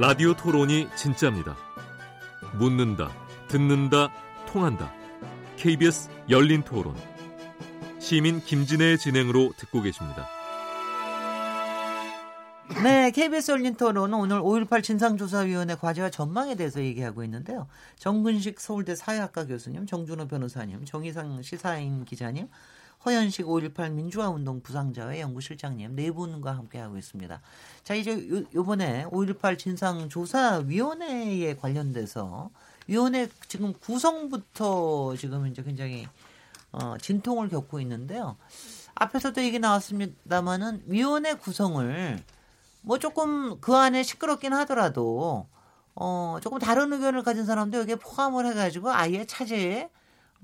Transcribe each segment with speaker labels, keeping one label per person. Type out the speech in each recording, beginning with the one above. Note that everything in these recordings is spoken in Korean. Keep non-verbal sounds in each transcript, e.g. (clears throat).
Speaker 1: 라디오 토론이 진짜입니다. 묻는다, 듣는다, 통한다. KBS 열린 토론. 시민 김진애의 진행으로 듣고 계십니다.
Speaker 2: 네, KBS 열린 토론은 오늘 5.18 진상조사위원회 과제와 전망에 대해서 얘기하고 있는데요. 정근식 서울대 사회학과 교수님, 정준호 변호사님, 정희상 시사인 기자님, 허현식 5.18 민주화운동 부상자회 연구실장님 네 분과 함께하고 있습니다. 자, 이제 요, 요번에 5.18 진상조사위원회에 관련돼서 위원회 지금 구성부터 지금 이제 굉장히 어, 진통을 겪고 있는데요. 앞에서도 얘기 나왔습니다만은 위원회 구성을 뭐 조금 그 안에 시끄럽긴 하더라도 어 조금 다른 의견을 가진 사람도 여기에 포함을 해가지고 아예 차제에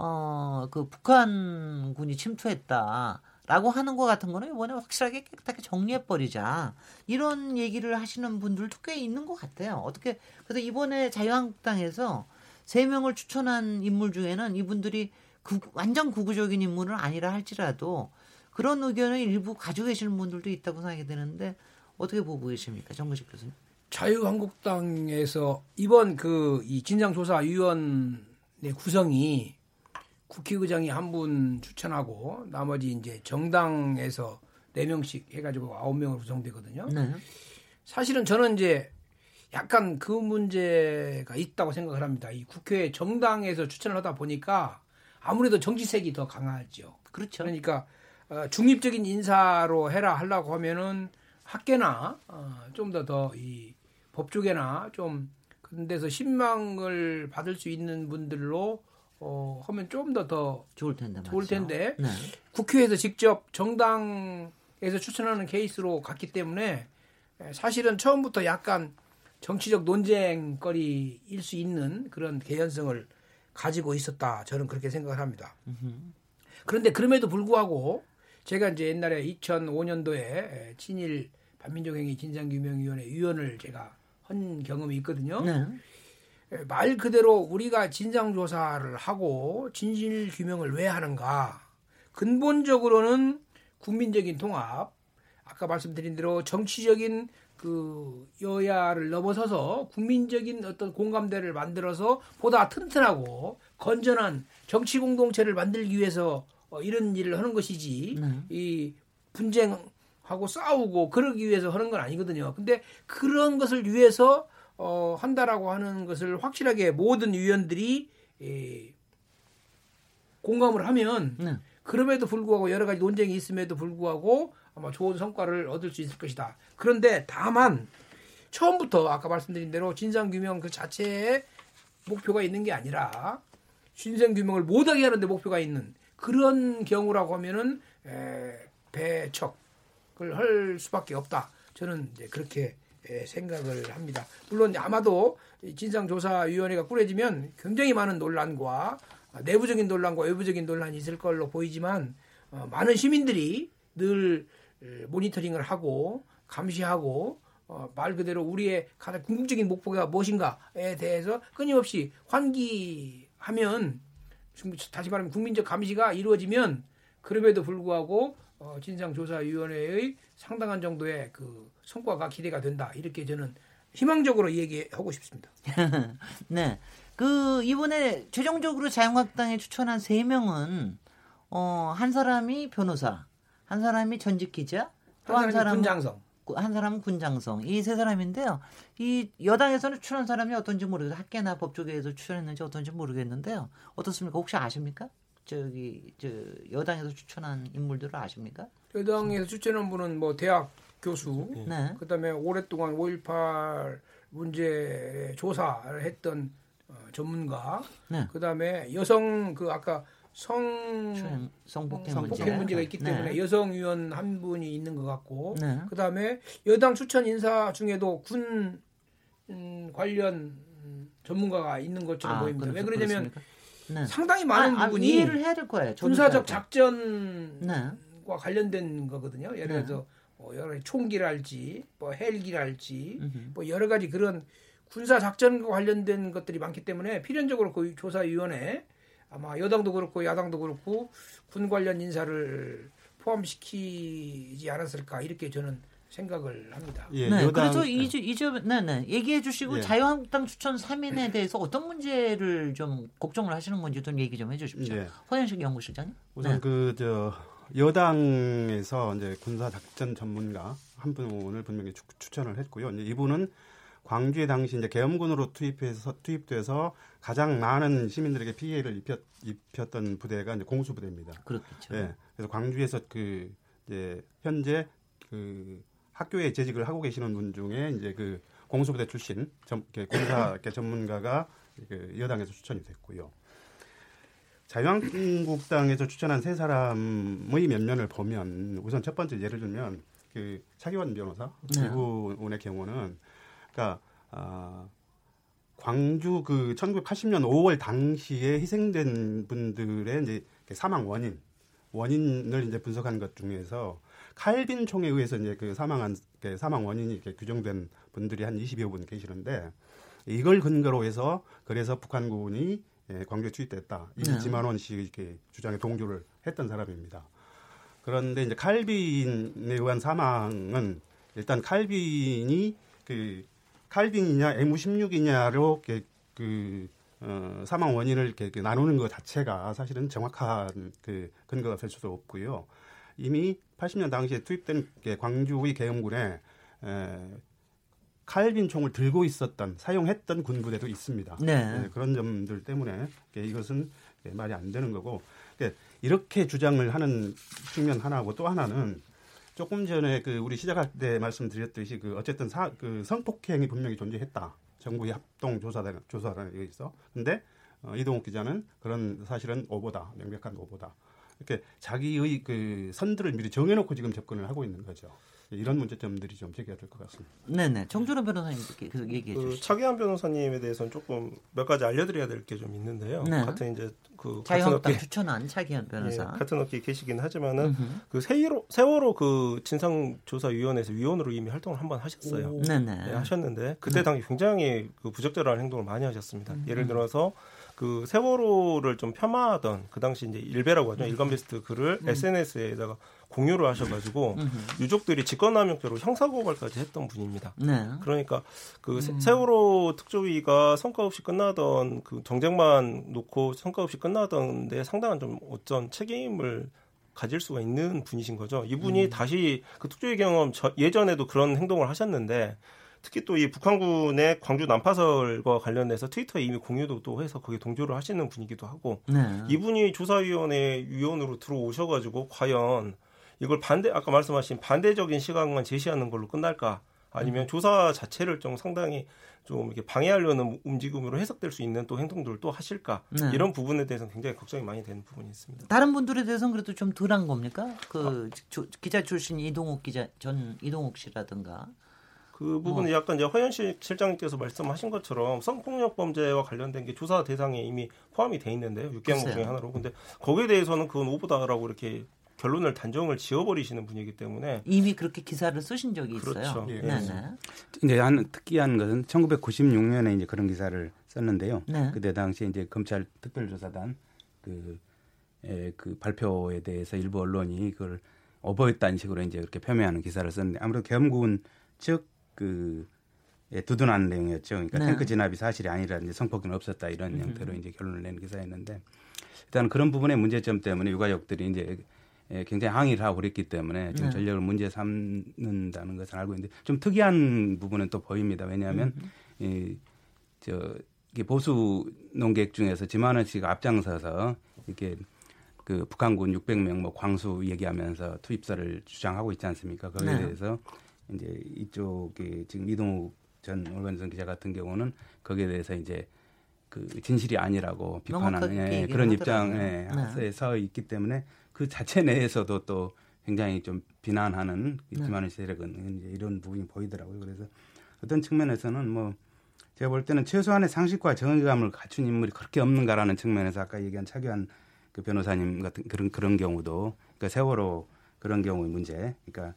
Speaker 2: 어 그 북한군이 침투했다 라고 하는 것 같은 거는 이번에 확실하게 깨끗하게 정리해버리자 이런 얘기를 하시는 분들도 꽤 있는 것 같아요. 어떻게 그래서 이번에 자유한국당에서 세 명을 추천한 인물 중에는 이분들이 구, 완전 구구적인 인물은 아니라 할지라도 그런 의견을 일부 가지고 계시는 분들도 있다고 생각이 되는데 어떻게 보고 계십니까, 정근식 교수님?
Speaker 3: 자유한국당에서 이번 그 이 진상조사위원회 구성이 국회의장이 한 분 추천하고 나머지 이제 정당에서 4명씩 해가지고 9명으로 구성되거든요. 네. 사실은 저는 이제 약간 그 문제가 있다고 생각을 합니다. 이 국회 정당에서 추천을 하다 보니까 아무래도 정치색이 더 강하죠.
Speaker 2: 그렇죠.
Speaker 3: 그러니까 어, 중립적인 인사로 해라 하려고 하면은 학계나 어, 좀더 더 이 법조계나 좀 그런 데서 신망을 받을 수 있는 분들로 어, 하면 좀 더더 더
Speaker 2: 좋을 텐데
Speaker 3: 좋을 텐데 네. 국회에서 직접 정당에서 추천하는 케이스로 갔기 때문에 사실은 처음부터 약간 정치적 논쟁거리일 수 있는 그런 개연성을 가지고 있었다. 저는 그렇게 생각을 합니다. 그런데 그럼에도 불구하고 제가 이제 옛날에 2005년도에 친일 반민족행위 진상규명위원회 위원을 제가 한 경험이 있거든요. 네. 말 그대로 우리가 진상조사를 하고 진실규명을 왜 하는가? 근본적으로는 국민적인 통합, 아까 말씀드린 대로 정치적인 그 여야를 넘어서서 국민적인 어떤 공감대를 만들어서 보다 튼튼하고 건전한 정치 공동체를 만들기 위해서 어, 이런 일을 하는 것이지 네. 이 분쟁하고 싸우고 그러기 위해서 하는 건 아니거든요. 근데 그런 것을 위해서 어, 한다라고 하는 것을 확실하게 모든 위원들이 에, 공감을 하면 네. 그럼에도 불구하고 여러 가지 논쟁이 있음에도 불구하고 아마 좋은 성과를 얻을 수 있을 것이다. 그런데 다만 처음부터 아까 말씀드린 대로 진상 규명 그 자체에 목표가 있는 게 아니라 진상 규명을 못하게 하는데 목표가 있는 그런 경우라고 하면은 에, 배척을 할 수밖에 없다. 저는 이제 그렇게 에, 생각을 합니다. 물론 아마도 진상조사위원회가 꾸려지면 굉장히 많은 논란과 내부적인 논란과 외부적인 논란이 있을 걸로 보이지만 어, 많은 시민들이 늘 모니터링을 하고 감시하고 어, 말 그대로 우리의 가장 궁극적인 목표가 무엇인가에 대해서 끊임없이 환기하면 다시 말하면 국민적 감시가 이루어지면 그럼에도 불구하고 어, 진상조사위원회의 상당한 정도의 그 성과가 기대가 된다 이렇게 저는 희망적으로 얘기하고 싶습니다. (laughs)
Speaker 2: 네, 그 이번에 최종적으로 자유한국당에 추천한 세 명은 어, 한 사람이 변호사, 한 사람이 전직 기자, 또 한 사람은
Speaker 3: 군장성.
Speaker 2: 한 사람은 군장성. 이 세 사람인데요. 이 여당에서는 추천한 사람이 어떤지 모르겠어요. 학계나 법조계에서 추천했는지 어떤지 모르겠는데요. 어떻습니까? 혹시 아십니까? 저기 저 여당에서 추천한 인물들을 아십니까?
Speaker 3: 여당에서 추천한 분은 뭐 대학 교수, 네. 그다음에 오랫동안 5.18 문제 조사를 했던 어, 전문가, 네. 그다음에 여성 그 아까 성
Speaker 2: 성폭행,
Speaker 3: 성폭행 문제. 가 있기 네. 때문에 여성 위원 한 분이 있는 것 같고 네. 그다음에 여당 추천 인사 중에도 군 음, 관련 전문가가 있는 것처럼 아, 보입니다. 왜 그러냐면 네. 상당히 많은 아, 아 부분이
Speaker 2: 이해를 해야 될 거예요.
Speaker 3: 군사적 작전과 네. 관련된 거거든요. 예를 네. 들어서 뭐 여러 가지 총기랄지 뭐 헬기랄지 뭐 여러 가지 그런 군사 작전과 관련된 것들이 많기 때문에 필연적으로 그 조사위원회 아마 여당도 그렇고 야당도 그렇고 군 관련 인사를 포함시키지 않았을까 이렇게 저는 생각을 합니다.
Speaker 2: 예, 네, 여당, 그래서 이주 이주 네네 얘기해 주시고 예. 자유한국당 추천 3인에 대해서 어떤 문제를 좀 걱정을 하시는 건지 좀 얘기 좀 해 주십시오. 예. 허현식 연구실장님.
Speaker 4: 우선 네. 그저 여당에서 이제 군사 작전 전문가 한 분을 분명히 추, 천을 했고요. 이제 이분은 광주에 당시 이제 계엄군으로 투입해서 투입돼서 가장 많은 시민들에게 피해를 입혔, 입혔던 부대가 이제 공수부대입니다.
Speaker 2: 그렇죠.
Speaker 4: 예. 그래서 광주에서 그 이제 현재 그 학교에 재직을 하고 계시는 분 중에 이제 그 공수부대 출신 전, 군사 (clears throat) 전문가가 그 여당에서 추천이 됐고요. 자유한국당에서 추천한 세 사람의 면면을 보면 우선 첫 번째 예를 들면 그 차기원 변호사 네. 이분의 경우는 그러니까 아 광주 그 1980년 5월 당시에 희생된 분들의 이제 사망 원인 원인을 이제 분석한 것 중에서 칼빈 총에 의해서 이제 그 사망한 그 사망 원인이 이렇게 규정된 분들이 한 20여 분 계시는데 이걸 근거로 해서 그래서 북한군이 예, 광주에 투입됐다. 이 네. 지만 원 씨 이렇게 주장에 동조를 했던 사람입니다. 그런데 이제 칼빈에 의한 사망은 일단 칼빈이 그 칼빈이냐 M16이냐로 이렇게 그 어, 사망 원인을 이렇게 그 나누는 것 자체가 사실은 정확한 그 근거가 될 수도 없고요. 이미 80년 당시에 투입된 광주의 계엄군에 에, 칼빈 총을 들고 있었던 사용했던 군부대도 있습니다. 네. 네, 그런 점들 때문에 이것은 말이 안 되는 거고 이렇게 주장을 하는 측면 하나고 또 하나는 조금 전에 그 우리 시작할 때 말씀드렸듯이 그 어쨌든 사, 그 성폭행이 분명히 존재했다. 정부의 합동 조사단 조사단에 의해서. 근데 어, 이동욱 기자는 그런 사실은 오보다 명백한 오보다. 이렇게 자기의 그 선들을 미리 정해놓고 지금 접근을 하고 있는 거죠. 이런 문제점들이 좀 제기가 될 것 같습니다.
Speaker 2: 네네. 정준호 변호사님께 계속 얘기해 그 주시죠.
Speaker 5: 차기한 변호사님에 대해서는 조금 몇 가지 알려드려야 될 게 좀 있는데요. 네. 같은 이제 그
Speaker 2: 같은 업계 추천한 차기한 변호사
Speaker 5: 예, 같은 업계 계시긴 하지만은. 그 세월호 세월호 그 진상조사위원회에서 위원으로 이미 활동을 한번 하셨어요. 네네. 네, 하셨는데 그때 네. 당시 굉장히 그 부적절한 행동을 많이 하셨습니다. 음. 예를 들어서 그 세월호를 좀 폄하하던 그 당시 이제 일베라고 하죠. 일간 베스트 글을 음. SNS에다가 공유를 하셔가지고 유족들이 직권남용죄로 형사고발까지 했던 분입니다. 네. 그러니까 그 음. 세월호 특조위가 성과 없이 끝나던 그 정쟁만 놓고 성과 없이 끝나던데 상당한 좀 어떤 책임을 가질 수가 있는 분이신 거죠. 이분이 음. 다시 그 특조위 경험 저, 예전에도 그런 행동을 하셨는데 특히 또 이 북한군의 광주 난파설과 관련해서 트위터에 이미 공유도 또 해서 거기에 동조를 하시는 분이기도 하고 네. 이분이 조사위원회 위원으로 들어오셔가지고 과연 이걸 반대 아까 말씀하신 반대적인 시각만 제시하는 걸로 끝날까 아니면 음. 조사 자체를 좀 상당히 좀 이렇게 방해하려는 움직임으로 해석될 수 있는 또 행동들을 또 하실까 네. 이런 부분에 대해서는 굉장히 걱정이 많이 되는 부분이 있습니다.
Speaker 2: 다른 분들에 대해서는 그래도 좀 덜한 겁니까? 그 아. 조, 기자 출신 이동욱 기자 전 이동욱 씨라든가
Speaker 5: 그 부분은 어. 약간 이제 허현식 실장님께서 말씀하신 것처럼 성폭력 범죄와 관련된 게 조사 대상에 이미 포함이 돼 있는데요. 6개항목 중에 하나로. 근데 거기에 대해서는 그건 오보다라고 이렇게 결론을 단정을 지어버리시는 분이기 때문에
Speaker 2: 이미 그렇게 기사를 쓰신 적이
Speaker 5: 그렇죠.
Speaker 2: 있어요.
Speaker 5: 예.
Speaker 2: 네.
Speaker 6: 이제 한 특이한 것은 1996년에 이제 그런 기사를 썼는데요. 네. 그때 당시에 이제 검찰 특별조사단 그, 에, 그 발표에 대해서 일부 언론이 그걸 어버했다는 식으로 이제 그렇게 표명하는 기사를 썼는데 아무래도 계엄군 측 그 예, 두둔하는 내용이었죠. 그러니까 네. 탱크 진압이 사실이 아니라 이제 성폭행 없었다 이런 음. 형태로 이제 결론을 낸 기사였는데 일단 그런 부분의 문제점 때문에 유가족들이 이제 예, 굉장히 항의를 하고 그랬기 때문에 지금 네. 전력을 문제 삼는다는 것을 알고 있는데 좀 특이한 부분은 또 보입니다. 왜냐하면 음. 이, 저 이게 보수 농객 중에서 지만원 씨가 앞장서서 이렇게 그 북한군 600명 뭐 광수 얘기하면서 투입사를 주장하고 있지 않습니까? 거기에 네. 대해서 이제 이쪽에 지금 이동욱 전 올간전 기자 같은 경우는 거기에 대해서 이제 그 진실이 아니라고 비판하는 예, 그런 입장에 네. 서 있기 때문에 그 자체 내에서도 또 굉장히 좀 비난하는 김만희 네. 세력은 이제 이런 부분이 보이더라고요. 그래서 어떤 측면에서는 뭐 제가 볼 때는 최소한의 상식과 정의감을 갖춘 인물이 그렇게 없는가라는 측면에서 아까 얘기한 차기한 그 변호사님 같은 그런 그런 경우도 그러니까 세월호 그런 경우의 문제, 그러니까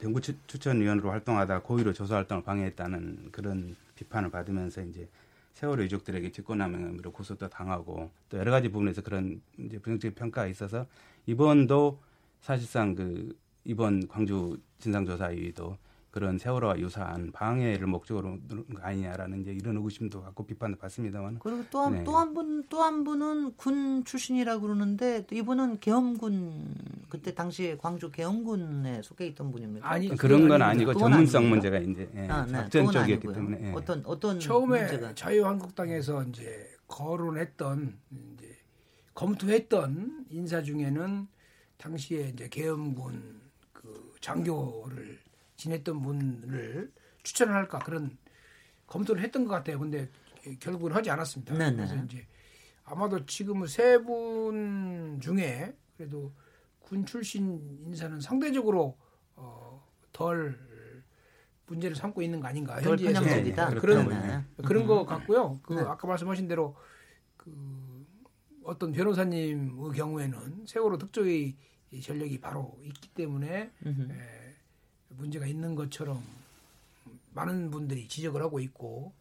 Speaker 6: 그 정부 추천위원으로 활동하다 고의로 조사 활동을 방해했다는 그런 비판을 받으면서 이제 세월호 유족들에게 직권남용으로 고소도 당하고 또 여러 가지 부분에서 그런 이제 부정적인 평가가 있어서 이번도 사실상 그 이번 광주 진상조사위도 그런 세월호와 유사한 방해를 목적으로 누른 거 아니냐라는 이제 이런 의구심도 갖고 비판을 받습니다만.
Speaker 2: 그리고 또 한 또 한분또한 분은 군 출신이라고 그러는데 이분은 계엄군 그때 당시에 광주 계엄군에 속해 있던 분입니까?
Speaker 6: 아니 그런 건 아니고 전문성? 문제가 이제 예, 아, 네. 작전 쪽이었기 때문에
Speaker 2: 예. 어떤 어떤
Speaker 3: 처음에
Speaker 2: 문제가?
Speaker 3: 자유한국당에서 이제 거론했던 이제 검토했던 인사 중에는 당시에 이제 계엄군 그 장교를 지냈던 분을 추천을 할까 그런 검토를 했던 것 같아요. 근데 결국은 하지 않았습니다. 네네. 그래서 이제 아마도 지금은 세 분 중에 그래도 군 출신 인사는 상대적으로 어, 덜 문제를 삼고 있는 거 아닌가
Speaker 2: 현지에서 네,
Speaker 3: 그런 네. 그런 거 같고요. 그 네. 아까 말씀하신 대로 그 어떤 변호사님의 경우에는 세월호 특조위 전력이 바로 있기 때문에 에, 문제가 있는 것처럼 많은 분들이 지적을 하고 있고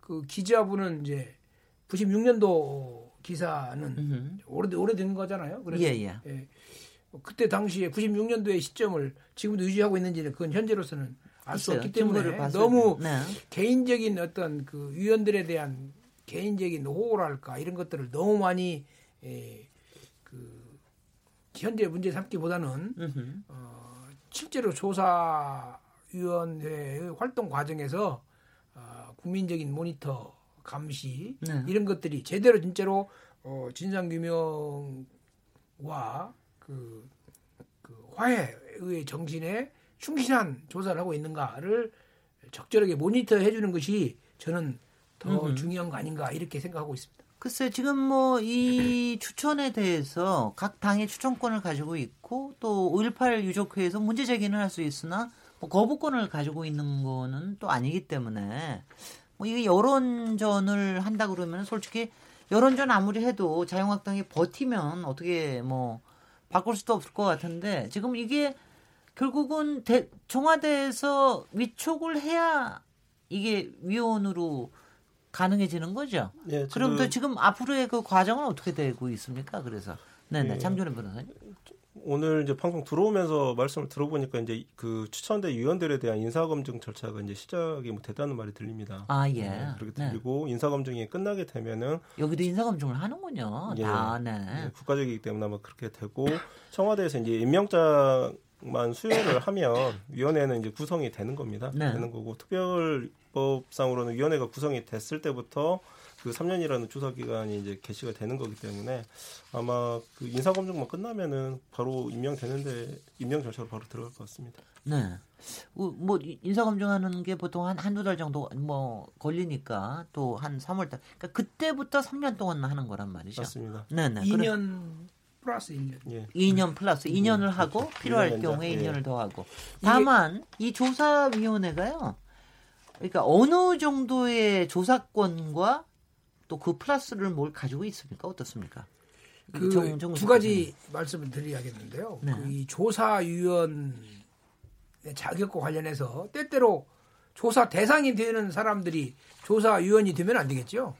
Speaker 3: 그 기자분은 이제 96년도 기사는 오래 오래된 거잖아요.
Speaker 2: 그래서 예, 예. 예.
Speaker 3: 그때 당시에 96년도의 시점을 지금도 유지하고 있는지는 그건 현재로서는 알 수 없기 때문에 너무 네. 개인적인 어떤 그 위원들에 대한 개인적인 호호랄까 이런 것들을 너무 많이 예, 그 현재 문제 삼기보다는 어, 실제로 조사위원회의 활동 과정에서 어, 국민적인 모니터 감시 네. 이런 것들이 제대로 진짜로 어, 진상 규명과 그, 그 화해의 정신에 충실한 조사를 하고 있는가를 적절하게 모니터해 주는 것이 저는 더 음흠. 중요한 거 아닌가 이렇게 생각하고 있습니다.
Speaker 2: 글쎄 지금 뭐 이 추천에 대해서 각 당의 추천권을 가지고 있고 또 5.18 유족회에서 문제 제기는 할 수 있으나 뭐 거부권을 가지고 있는 거는 또 아니기 때문에 뭐 이게 여론전을 한다 그러면 솔직히 여론전 아무리 해도 자유한국당이 버티면 어떻게 뭐 바꿀 수도 없을 것 같은데 지금 이게 결국은 대, 청와대에서 위촉을 해야 이게 위원으로 가능해지는 거죠. 예, 그럼 또 지금 앞으로의 그 과정은 어떻게 되고 있습니까? 그래서 네네 예, 장준현 변호사님.
Speaker 5: 오늘 이제 방송 들어오면서 말씀을 들어보니까 이제 그 추천대 위원들에 대한 인사검증 절차가 이제 시작이 뭐 됐다는 말이 들립니다.
Speaker 2: 아 예.
Speaker 5: 네, 그렇게 네. 들리고 인사검증이 끝나게 되면은
Speaker 2: 여기도 인사검증을 하는군요. 예, 아, 네. 예,
Speaker 5: 국가적이기 때문에 아마 그렇게 되고 청와대에서 이제 임명장 만 수여를 하면 위원회는 이제 구성이 되는 겁니다. 네. 되는 거고 특별 입법상으로는 위원회가 구성이 됐을 때부터 그 3년이라는 조사 기간이 이제 개시가 되는 거기 때문에 아마 그 인사 검증만 끝나면은 바로 임명되는데 임명 절차로 바로 들어갈 것 같습니다.
Speaker 2: 네. 뭐 인사 검증하는 게 보통 한 한두 달 정도 뭐 걸리니까 또 한 3월 달. 그러니까 그때부터 3년 동안 하는 거란 말이죠.
Speaker 5: 맞습니다.
Speaker 2: 네, 네.
Speaker 3: 2년 플러스 1년.
Speaker 2: 예. 2년 플러스 2년을 하고 필요할 경우에 2년을 예. 더 하고. 다만 이 조사위원회가요. 그러니까 어느 정도의 조사권과 또 그 플러스를 뭘 가지고 있습니까? 어떻습니까?
Speaker 3: 그두 가지 말씀을 드려야겠는데요. 네. 그이 조사위원 자격과 관련해서 때때로 조사 대상이 되는 사람들이 조사위원이 되면 안 되겠죠.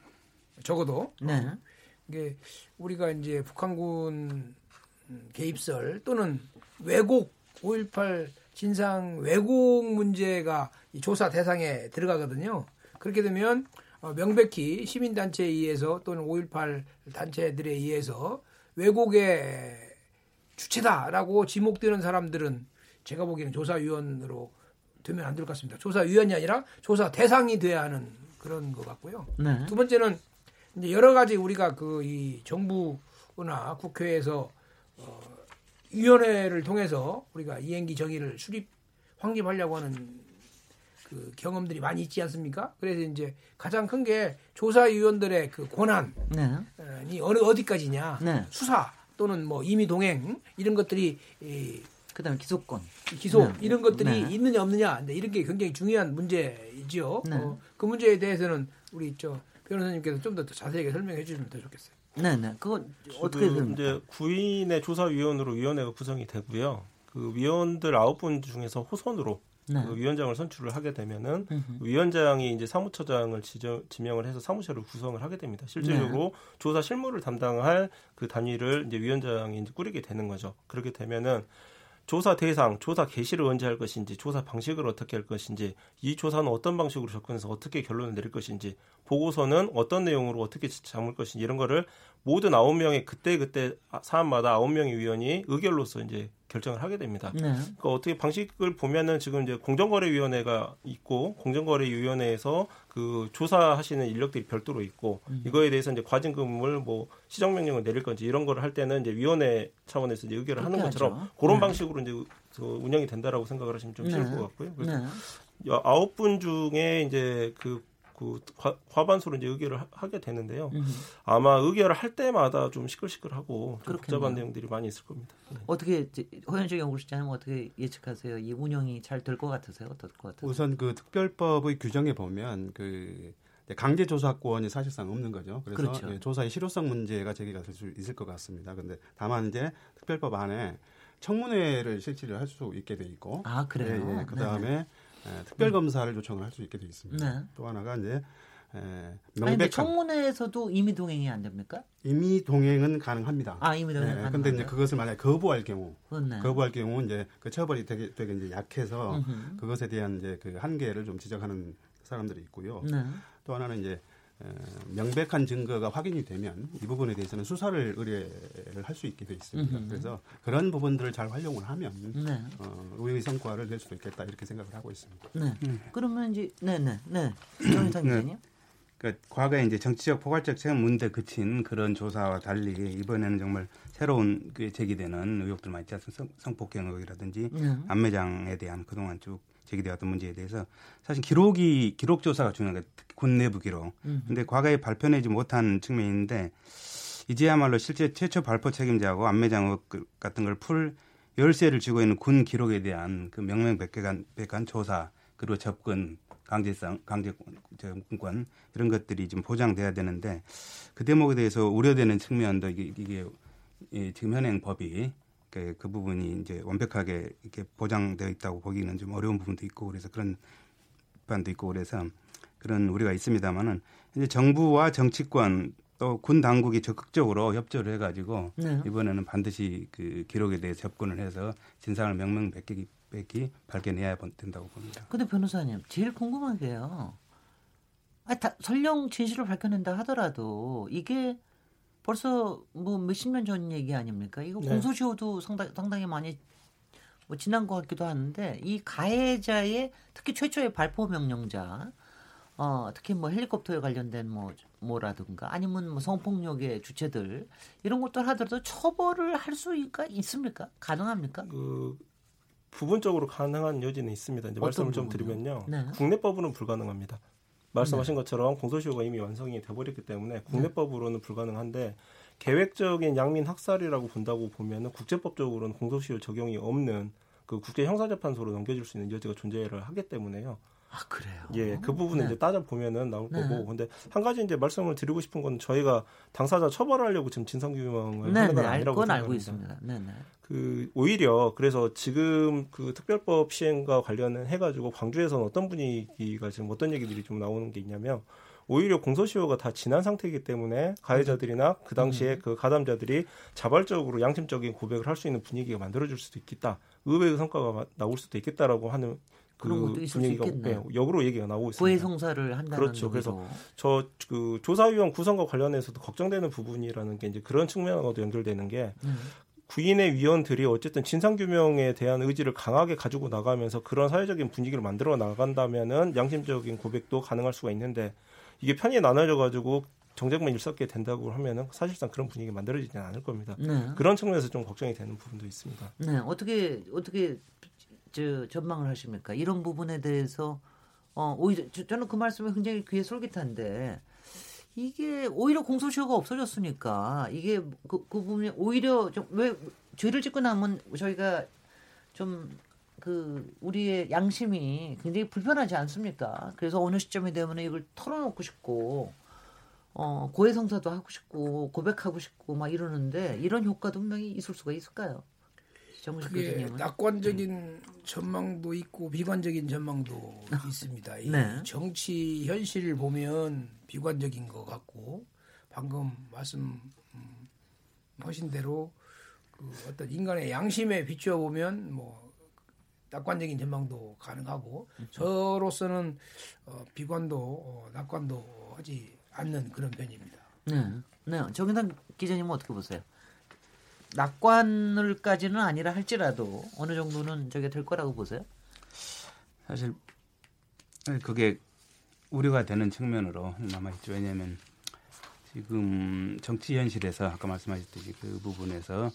Speaker 3: 적어도.
Speaker 2: 네.
Speaker 3: 이게 우리가 이제 북한군 개입설 또는 왜곡 5.18 진상 왜곡 문제가 조사 대상에 들어가거든요. 그렇게 되면 어, 명백히 시민단체에 의해서 또는 5.18 단체들에 의해서 왜곡의 주체다라고 지목되는 사람들은 제가 보기에는 조사위원으로 되면 안 될 것 같습니다. 조사위원이 아니라 조사 대상이 돼야 하는 그런 것 같고요.
Speaker 2: 네.
Speaker 3: 두 번째는 이제 여러 가지 우리가 그 이 정부나 국회에서 어, 위원회를 통해서 우리가 이행기 정의를 수립 확립하려고 하는 그 경험들이 많이 있지 않습니까? 그래서 이제 가장 큰 게 조사위원들의 그 권한이 네. 어느 어디까지냐
Speaker 2: 네.
Speaker 3: 수사 또는 뭐 임의 동행 이런 것들이 이,
Speaker 2: 그다음에 기소권
Speaker 3: 기소 네. 이런 것들이 네. 있느냐 없느냐 이런 게 굉장히 중요한 문제이죠.
Speaker 2: 네.
Speaker 3: 어, 그 문제에 대해서는 우리 저 변호사님께서 좀 더 자세하게 설명해 주시면 더 좋겠어요.
Speaker 2: 네 네. 그거 어떻게 됩니까?
Speaker 5: 이제 구인의 조사위원으로 위원회가 구성이 되고요. 그 위원들 아홉 분 중에서 호선으로 네. 그 위원장을 선출을 하게 되면은 으흠. 위원장이 이제 사무처장을 지정, 지명을 해서 사무처를 구성을 하게 됩니다. 실질적으로 네. 조사 실무를 담당할 그 단위를 이제 위원장이 이제 꾸리게 되는 거죠. 그렇게 되면은 조사 대상, 조사 개시를 언제 할 것인지, 조사 방식을 어떻게 할 것인지, 이 조사는 어떤 방식으로 접근해서 어떻게 결론을 내릴 것인지, 보고서는 어떤 내용으로 어떻게 잡을 것인지 이런 거를 모든 아홉 명의 그때 그때 사안마다 아홉 명의 위원이 의결로서 이제 결정을 하게 됩니다. 네. 그러니까 어떻게 방식을 보면은 지금 이제 공정거래위원회가 있고 공정거래위원회에서 그 조사하시는 인력들이 별도로 있고 음. 이거에 대해서 이제 과징금을 뭐 시정명령을 내릴 건지 이런 거를 할 때는 이제 위원회 차원에서 이제 의결을 하는 것처럼 하죠. 그런 네. 방식으로 이제 운영이 된다라고 생각을 하시면 좀 쉬울 네. 것 같고요. 그래서 네. 아홉 분 중에 이제 그 그 과반수로 이제 의결을 하, 게 되는데요. 음. 아마 의결을 할 때마다 좀 시끌시끌하고 좀 복잡한 내용들이 많이 있을 겁니다.
Speaker 2: 네. 어떻게 허현주 연구실장님 어떻게 예측하세요? 이 운영이 잘 될 것 같으세요? 어떨 것 같으세요?
Speaker 4: 우선 그 특별법의 규정에 보면 그 강제 조사권이 사실상 없는 거죠. 그래서 그렇죠. 예, 조사의 실효성 문제가 제기가 될 수 있을 것 같습니다. 근데 다만 이제 특별법 안에 청문회를 실시를 할 수 있게 돼 있고,
Speaker 2: 아 그래요. 예,
Speaker 4: 예. 그 다음에 예, 특별 검사를 요청을 할 수 있게 돼 있습니다. 네. 또 하나가 이제
Speaker 2: 예, 명백한 청문회에서도 임의 동행이 안 됩니까?
Speaker 4: 임의 동행은 가능합니다.
Speaker 2: 아 임의 동행.
Speaker 4: 예, 근데 이제 그것을 만약 거부할 경우, 네. 거부할 경우 이제 그 처벌이 되게 되게 이제 약해서 음흠. 그것에 대한 이제 그 한계를 좀 지적하는 사람들이 있고요. 네. 또 하나는 이제 명백한 증거가 확인이 되면 이 부분에 대해서는 수사를 의뢰를 할 수 있게 돼 있습니다. 음흠. 그래서 그런 부분들을 잘 활용을 하면 네. 어, 의의 성과를 낼 수도 있겠다 이렇게 생각을 하고 있습니다.
Speaker 2: 네. 음. 그러면 이제 네네 네. 정의상 네. 기자님.
Speaker 6: 그 과거에 이제 정치적 포괄적 책임 문제 그친 그런 조사와 달리 이번에는 정말 새로운 그 제기되는 의혹들 많이 있지 않습니까? 성폭행 의혹이라든지 네. 안매장에 대한 그동안 쭉 제기되었던 문제에 대해서 사실 기록이 기록 조사가 중요한 게 특히 군 내부 기록. 음. 근데 과거에 발표내지 못한 측면이 있는데 이제야말로 실제 최초 발표 책임자하고 안매장 의혹 같은 걸 풀 열쇠를 쥐고 있는 군 기록에 대한 그 명명백백한 백한 조사 그리고 접근 강제성 강제 공권 이런 것들이 좀 보장돼야 되는데 그 대목에 대해서 우려되는 측면도 이게, 이게 지금 현행 법이 그, 그 부분이 이제 완벽하게 이렇게 보장되어 있다고 보기는 좀 어려운 부분도 있고 그래서 그런 비판도 있고 그래서 그런 우려가 있습니다만은 이제 정부와 정치권 또 군 당국이 적극적으로 협조를 해가지고 네. 이번에는 반드시 그 기록에 대해 접근을 해서 진상을 명명백기 백기 발견해야 된다고 봅니다.
Speaker 2: 근데 변호사님 제일 궁금한 게요. 아, 다, 설령 진실을 밝혀낸다 하더라도 이게 벌써 뭐 몇십 년 전 얘기 아닙니까? 이거 네. 공소시효도 상당, 상당히 많이 뭐 지난 것 같기도 하는데 이 가해자의 특히 최초의 발포 명령자 어, 특히 뭐 헬리콥터에 관련된 뭐 뭐라든가 아니면 뭐 성폭력의 주체들 이런 것들 하더라도 처벌을 할 수가 있습니까? 가능합니까? 그
Speaker 5: 부분적으로 가능한 여지는 있습니다. 이제 말씀을 좀 드리면요. 네. 국내법으로는 불가능합니다. 말씀하신 네. 것처럼 공소시효가 이미 완성이 돼버렸기 때문에 네. 국내법으로는 불가능한데 계획적인 양민 학살이라고 본다고 보면은 국제법적으로는 공소시효 적용이 없는 그 국제 형사재판소로 넘겨줄 수 있는 여지가 존재를 하기 때문에요.
Speaker 2: 아 그래요?
Speaker 5: 예, 그 부분은 네. 이제 따져 보면은 나올 네. 거고, 근데 한 가지 이제 말씀을 드리고 싶은 건 저희가 당사자 처벌하려고 지금 진상 규명을 네, 하는 건 네, 아니라고 생각합니다. 알고 있습니다. 네, 네. 그 오히려 그래서 지금 그 특별법 시행과 관련해 해가지고 광주에서는 어떤 분위기가 지금 어떤 얘기들이 좀 나오는 게 있냐면 오히려 공소시효가 다 지난 상태이기 때문에 가해자들이나 그 당시에 음. 그 가담자들이 자발적으로 양심적인 고백을 할 수 있는 분위기가 만들어질 수도 있겠다. 의외의 성과가 나올 수도 있겠다라고 하는
Speaker 2: 그 그런 것도 있을 분위기가, 수 있겠네요.
Speaker 5: 네, 역으로 얘기가 나오고 있습니다.
Speaker 2: 고해 성사를 한다는
Speaker 5: 그렇죠. 그래서 저 그 조사위원 구성과 관련해서도 걱정되는 부분이라는 게 이제 그런 측면하고도 연결되는 게 음. 구인의 위원들이 어쨌든 진상규명에 대한 의지를 강하게 가지고 나가면서 그런 사회적인 분위기를 만들어 나간다면은 양심적인 고백도 가능할 수가 있는데 이게 편이 나눠져 가지고 정쟁만 일섞게 된다고 하면은 사실상 그런 분위기가 만들어지지는 않을 겁니다. 네. 그런 측면에서 좀 걱정이 되는 부분도 있습니다.
Speaker 2: 네, 어떻게 어떻게 저 전망을 하십니까? 이런 부분에 대해서 어 오히려 저, 저는 그 말씀이 굉장히 귀에 솔깃한데 이게 오히려 공소시효가 없어졌으니까 이게 그, 그 부분이 오히려 좀 왜 죄를 짓고 나면 저희가 좀 그 우리의 양심이 굉장히 불편하지 않습니까? 그래서 어느 시점에 되면 이걸 털어놓고 싶고 어 고해성사도 하고 싶고 고백하고 싶고 막 이러는데 이런 효과도 분명히 있을 수가 있을까요?
Speaker 3: 그게 낙관적인 전망도 있고 비관적인 전망도 (laughs) 있습니다. 네. 정치 현실을 보면 비관적인 것 같고 방금 말씀하신 대로 그 어떤 인간의 양심에 비추어 보면 뭐 낙관적인 전망도 가능하고 저로서는 어, 비관도 어, 낙관도 하지 않는 그런 편입니다.
Speaker 2: 네, 네. 정인당 기자님은 어떻게 보세요? 낙관을까지는 아니라 할지라도 어느 정도는 저게 될 거라고 보세요?
Speaker 6: 사실 그게 우려가 되는 측면으로 남아 있죠. 왜냐하면 지금 정치 현실에서 아까 말씀하셨듯이 그 부분에서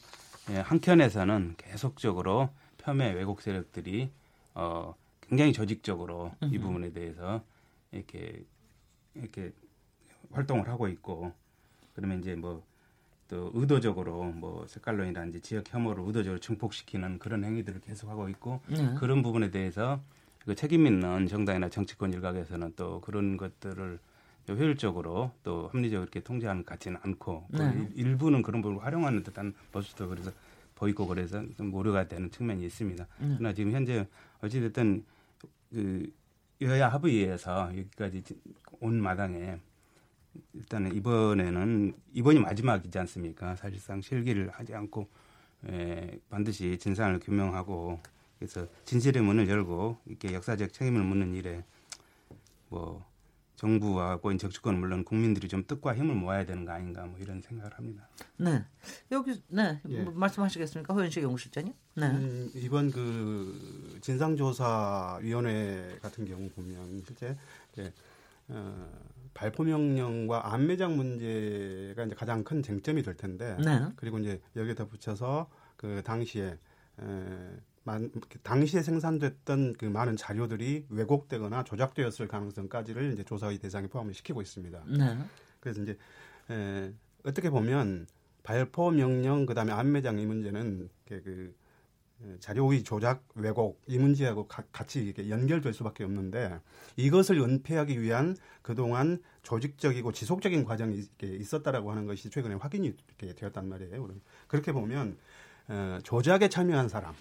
Speaker 6: 예, 한켠에서는 계속적으로 폄훼 왜곡 세력들이 어 굉장히 조직적으로 음흠. 이 부분에 대해서 이렇게 이렇게 활동을 하고 있고 그러면 이제 뭐 또 의도적으로 뭐 색깔론이라든지 지역 혐오를 의도적으로 증폭시키는 그런 행위들을 계속하고 있고 네. 그런 부분에 대해서 그 책임 있는 정당이나 정치권 일각에서는 또 그런 것들을 효율적으로 또 합리적으로 이렇게 통제하는 것 같지는 않고 그 네. 일부는 그런 부분을 활용하는 듯한 모습도 그래서 보이고 그래서 좀 우려가 되는 측면이 있습니다. 음. 그러나 지금 현재 어찌됐든 그 여야 합의에서 여기까지 온 마당에 일단은 이번에는 이번이 마지막이지 않습니까? 사실상 실기를 하지 않고 에, 반드시 진상을 규명하고 그래서 진실의 문을 열고 이렇게 역사적 책임을 묻는 일에 뭐 정부와 고인 정치권은 물론 국민들이 좀 뜻과 힘을 모아야 되는 거 아닌가 뭐 이런 생각을 합니다.
Speaker 2: 네. 여기 네 예. 뭐 말씀하시겠습니까, 허현식 연구실장님? 네. 음,
Speaker 4: 이번 그 진상조사위원회 같은 경우 보면 실제 이제 어, 발포 명령과 안매장 문제가 이제 가장 큰 쟁점이 될 텐데, 네. 그리고 이제 여기에다 붙여서 그 당시에 에, 만, 당시에 생산됐던 그 많은 자료들이 왜곡되거나 조작되었을 가능성까지를 이제 조사의 대상에 포함을 시키고 있습니다. 네. 그래서 이제 에, 어떻게 보면 발포 명령 그다음에 안매장 이 문제는 그 자료의 조작 왜곡 이 문제하고 가, 같이 이렇게 연결될 수밖에 없는데 이것을 은폐하기 위한 그동안 조직적이고 지속적인 과정이 있었다라고 하는 것이 최근에 확인이 되었단 말이에요. 그렇게 보면 어, 조작에 참여한 사람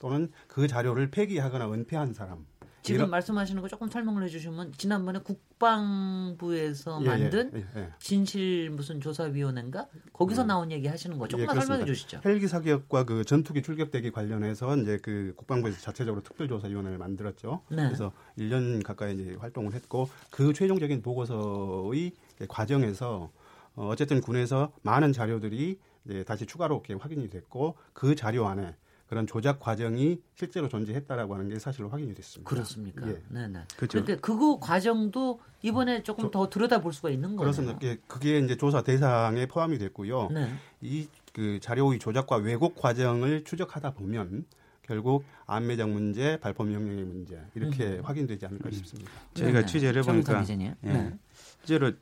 Speaker 4: 또는 그 자료를 폐기하거나 은폐한 사람.
Speaker 2: 지금 이런... 말씀하시는 거 조금 설명을 해주시면 지난번에 국방부에서 예, 예 만든 예, 예, 진실 무슨 조사위원회인가 거기서 음. 나온 얘기 하시는 거 조금만 예, 설명해 주시죠.
Speaker 4: 헬기 사격과 그 전투기 출격대기 관련해서 이제 그 국방부에서 자체적으로 특별조사위원회를 만들었죠. 네. 그래서 1년 가까이 이제 활동을 했고 그 최종적인 보고서의 과정에서 어, 어쨌든 군에서 많은 자료들이 이제 다시 추가로 이렇게 확인이 됐고 그 자료 안에 그런 조작 과정이 실제로 존재했다라고 하는 게 사실로 확인이 됐습니다.
Speaker 2: 그렇습니까? 예. 네네. 그렇죠. 그런데 그거 과정도 이번에 조금 조, 더 들여다볼 수가 있는 거예요.
Speaker 4: 그렇습니다. 그게, 그게 이제 조사 대상에 포함이 됐고요. 네. 이그 자료의 조작과 왜곡 과정을 추적하다 보면 결국 안매장 문제, 발포 명령의 문제 이렇게 음. 확인되지 않을까 음. 싶습니다.
Speaker 6: 저희가 네. 취재를 해보니까 예, 네. 실제로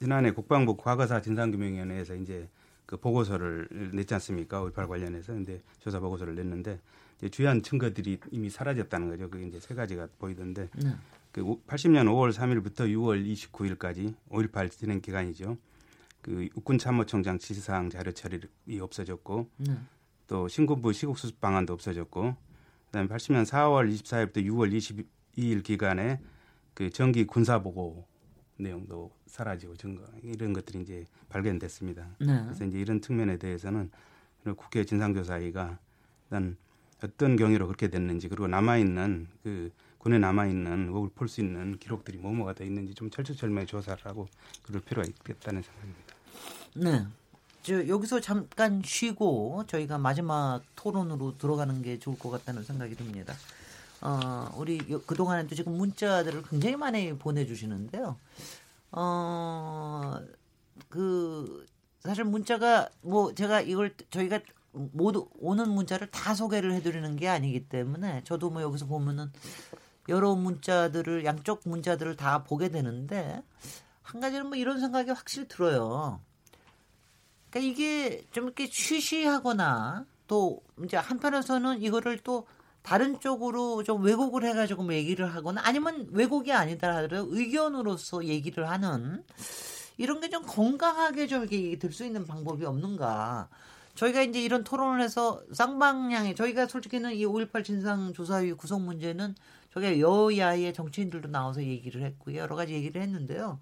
Speaker 6: 지난해 국방부 과거사 진상규명위원회에서 이제 그 보고서를 냈지 않습니까? 5.18 관련해서. 근데 조사 보고서를 냈는데 이제 주요한 증거들이 이미 사라졌다는 거죠. 그게 이제 세 가지가 보이던데 네. 그 80년 5월 3일부터 6월 29일까지 5.18 진행 기간이죠. 그 육군 참모총장 지시사항 자료 처리이 없어졌고 네. 또 신군부 시국 수습 방안도 없어졌고 그다음에 80년 4월 24일부터 6월 22일 기간에 그 정기 군사 보고 내용도 사라지고 증거 이런 것들이 이제 발견됐습니다. 네. 그래서 이제 이런 측면에 대해서는 국회 진상조사위가 일단 어떤 경위로 그렇게 됐는지 그리고 남아 있는 그 군에 남아 있는 의혹을 풀수 있는 기록들이 뭐뭐가 돼 있는지 좀 철저철저히 조사를 하고 그럴 필요가 있겠다는 생각입니다.
Speaker 2: 네. 저 여기서 잠깐 쉬고 저희가 마지막 토론으로 들어가는 게 좋을 것 같다는 생각이 듭니다. 어, 우리 그동안에도 지금 문자들을 굉장히 많이 보내주시는데요. 어, 그, 사실 문자가 뭐 제가 이걸 저희가 모두 오는 문자를 다 소개를 해드리는 게 아니기 때문에 저도 뭐 여기서 보면은 여러 문자들을 양쪽 문자들을 다 보게 되는데 한 가지는 뭐 이런 생각이 확실히 들어요. 그러니까 이게 좀 이렇게 쉬쉬하거나 또 이제 한편에서는 이거를 또 다른 쪽으로 좀 왜곡을 해가지고 뭐 얘기를 하거나 아니면 왜곡이 아니다 하더라도 의견으로서 얘기를 하는 이런 게 좀 건강하게 좀 이렇게 될 수 있는 방법이 없는가. 저희가 이제 이런 토론을 해서 쌍방향에 저희가 솔직히는 이 5.18 진상조사위 구성 문제는 저게 여야의 정치인들도 나와서 얘기를 했고요. 여러 가지 얘기를 했는데요.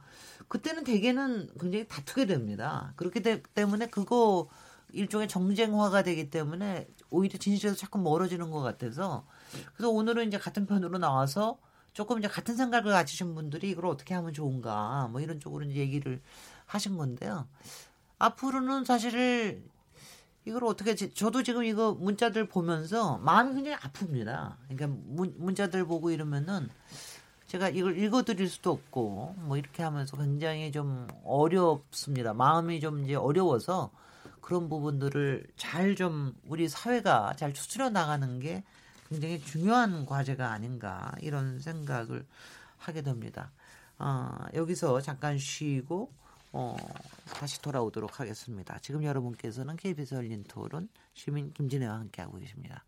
Speaker 2: 그때는 대개는 굉장히 다투게 됩니다. 그렇기 때문에 그거 일종의 정쟁화가 되기 때문에 오히려 진실에서 자꾸 멀어지는 것 같아서 그래서 오늘은 이제 같은 편으로 나와서 조금 이제 같은 생각을 가지신 분들이 이걸 어떻게 하면 좋은가 뭐 이런 쪽으로 이제 얘기를 하신 건데요. 앞으로는 사실 이걸 어떻게 저도 지금 이거 문자들 보면서 마음이 굉장히 아픕니다. 그러니까 문, 문자들 보고 이러면은 제가 이걸 읽어드릴 수도 없고 뭐 이렇게 하면서 굉장히 좀 어렵습니다. 마음이 좀 이제 어려워서 그런 부분들을 잘 좀 우리 사회가 잘 추스려 나가는 게 굉장히 중요한 과제가 아닌가 이런 생각을 하게 됩니다. 어, 여기서 잠깐 쉬고 어, 다시 돌아오도록 하겠습니다. 지금 여러분께서는 KBS 열린 토론 시민 김진애와 함께하고 계십니다.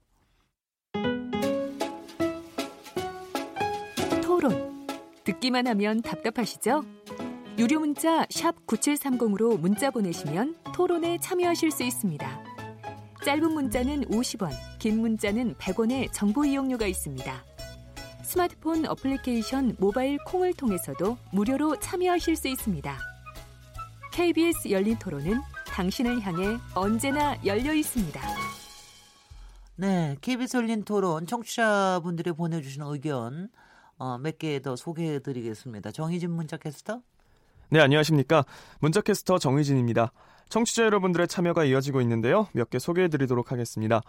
Speaker 7: 토론. 듣기만 하면 답답하시죠? 유료 문자 9730으로 문자 보내시면 토론에 참여하실 수 있습니다. 짧은 문자는 50원, 긴 문자는 100원의 정보 이용료가 있습니다. 스마트폰 어플리케이션 모바일 콩을 통해서도 무료로 참여하실 수 있습니다. KBS 열린 토론은 당신을 향해 언제나 열려 있습니다.
Speaker 2: 네, KBS 열린 토론 청취자분들이 보내주신 의견 어, 몇 개 더 소개해드리겠습니다. 정희진 문자 캐스터.
Speaker 8: 네, 안녕하십니까. 문자캐스터 정희진입니다. 청취자 여러분들의 참여가 이어지고 있는데요. 몇 개 소개해 드리도록 하겠습니다.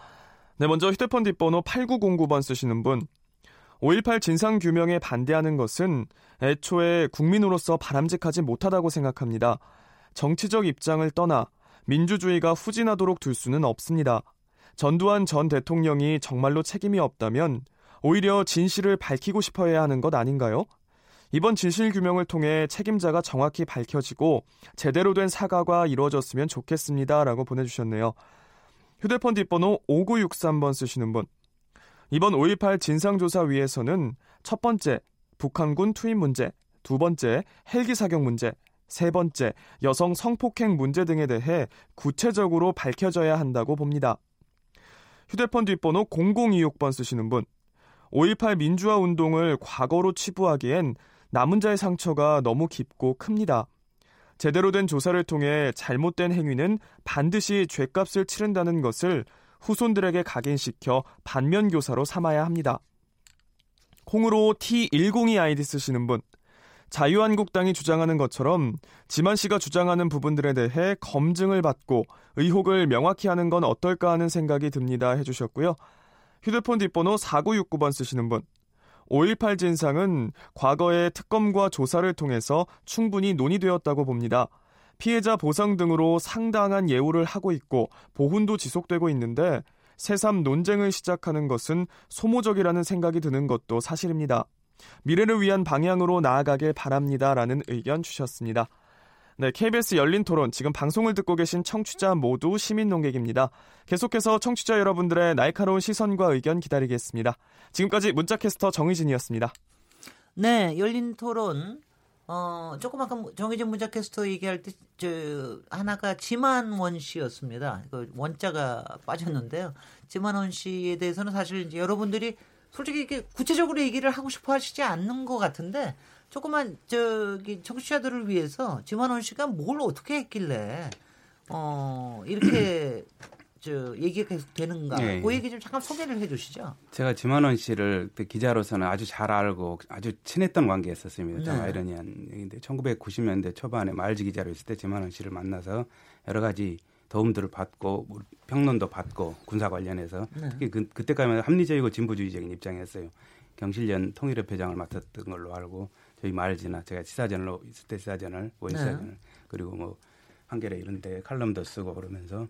Speaker 8: 네, 먼저 휴대폰 뒷번호 8909번 쓰시는 분. 5.18 진상규명에 반대하는 것은 애초에 국민으로서 바람직하지 못하다고 생각합니다. 정치적 입장을 떠나 민주주의가 후진하도록 둘 수는 없습니다. 전두환 전 대통령이 정말로 책임이 없다면 오히려 진실을 밝히고 싶어야 하는 것 아닌가요? 이번 진실 규명을 통해 책임자가 정확히 밝혀지고 제대로 된 사과가 이루어졌으면 좋겠습니다라고 보내주셨네요. 휴대폰 뒷번호 5963번 쓰시는 분. 이번 5.18 진상조사위에서는 첫 번째, 북한군 투입 문제, 두 번째, 헬기 사격 문제, 세 번째, 여성 성폭행 문제 등에 대해 구체적으로 밝혀져야 한다고 봅니다. 휴대폰 뒷번호 0026번 쓰시는 분. 5.18 민주화 운동을 과거로 치부하기엔 남은 자의 상처가 너무 깊고 큽니다. 제대로 된 조사를 통해 잘못된 행위는 반드시 죄값을 치른다는 것을 후손들에게 각인시켜 반면교사로 삼아야 합니다. 콩으로 T102 아이디 쓰시는 분. 자유한국당이 주장하는 것처럼 지만 씨가 주장하는 부분들에 대해 검증을 받고 의혹을 명확히 하는 건 어떨까 하는 생각이 듭니다 해주셨고요. 휴대폰 뒷번호 4969번 쓰시는 분. 5.18 진상은 과거의 특검과 조사를 통해서 충분히 논의되었다고 봅니다. 피해자 보상 등으로 상당한 예우를 하고 있고 보훈도 지속되고 있는데 새삼 논쟁을 시작하는 것은 소모적이라는 생각이 드는 것도 사실입니다. 미래를 위한 방향으로 나아가길 바랍니다라는 의견 주셨습니다. 네, KBS 열린 토론 지금 방송을 듣고 계신 청취자 모두 시민 농객입니다. 계속해서 청취자 여러분들의 날카로운 시선과 의견 기다리겠습니다. 지금까지 문자캐스터 정희진이었습니다.
Speaker 2: 네, 열린 토론 어, 조금 아까 정희진 문자캐스터 얘기할 때, 저, 하나가 지만원 씨였습니다. 그 원자가 빠졌는데요. 지만원 씨에 대해서는 사실 이제 여러분들이 솔직히 이렇게 구체적으로 얘기를 하고 싶어 하시지 않는 것 같은데, 조금만 저기 청취자들을 위해서 지만원 씨가 뭘 어떻게 했길래 어 이렇게 (coughs) 저 얘기가 계속 되는가? 네. 그 얘기 좀 잠깐 소개를 해주시죠.
Speaker 6: 제가 지만원 씨를 기자로서는 아주 잘 알고 아주 친했던 관계였었습니다. 참 네. 아이러니한 얘기인데 1990년대 초반에 말지 기자로 있을 때 지만원 씨를 만나서 여러 가지 도움들을 받고 뭐 평론도 받고 군사 관련해서 네. 특히 그, 그때까지만 합리적이고 진보주의적인 입장이었어요. 경실련 통일협회장을 맡았던 걸로 알고 저희 말지나 제가 시사전을 있을 때 시사전을 원시사전을 네. 그리고 뭐 한겨레 이런 데 칼럼도 쓰고 그러면서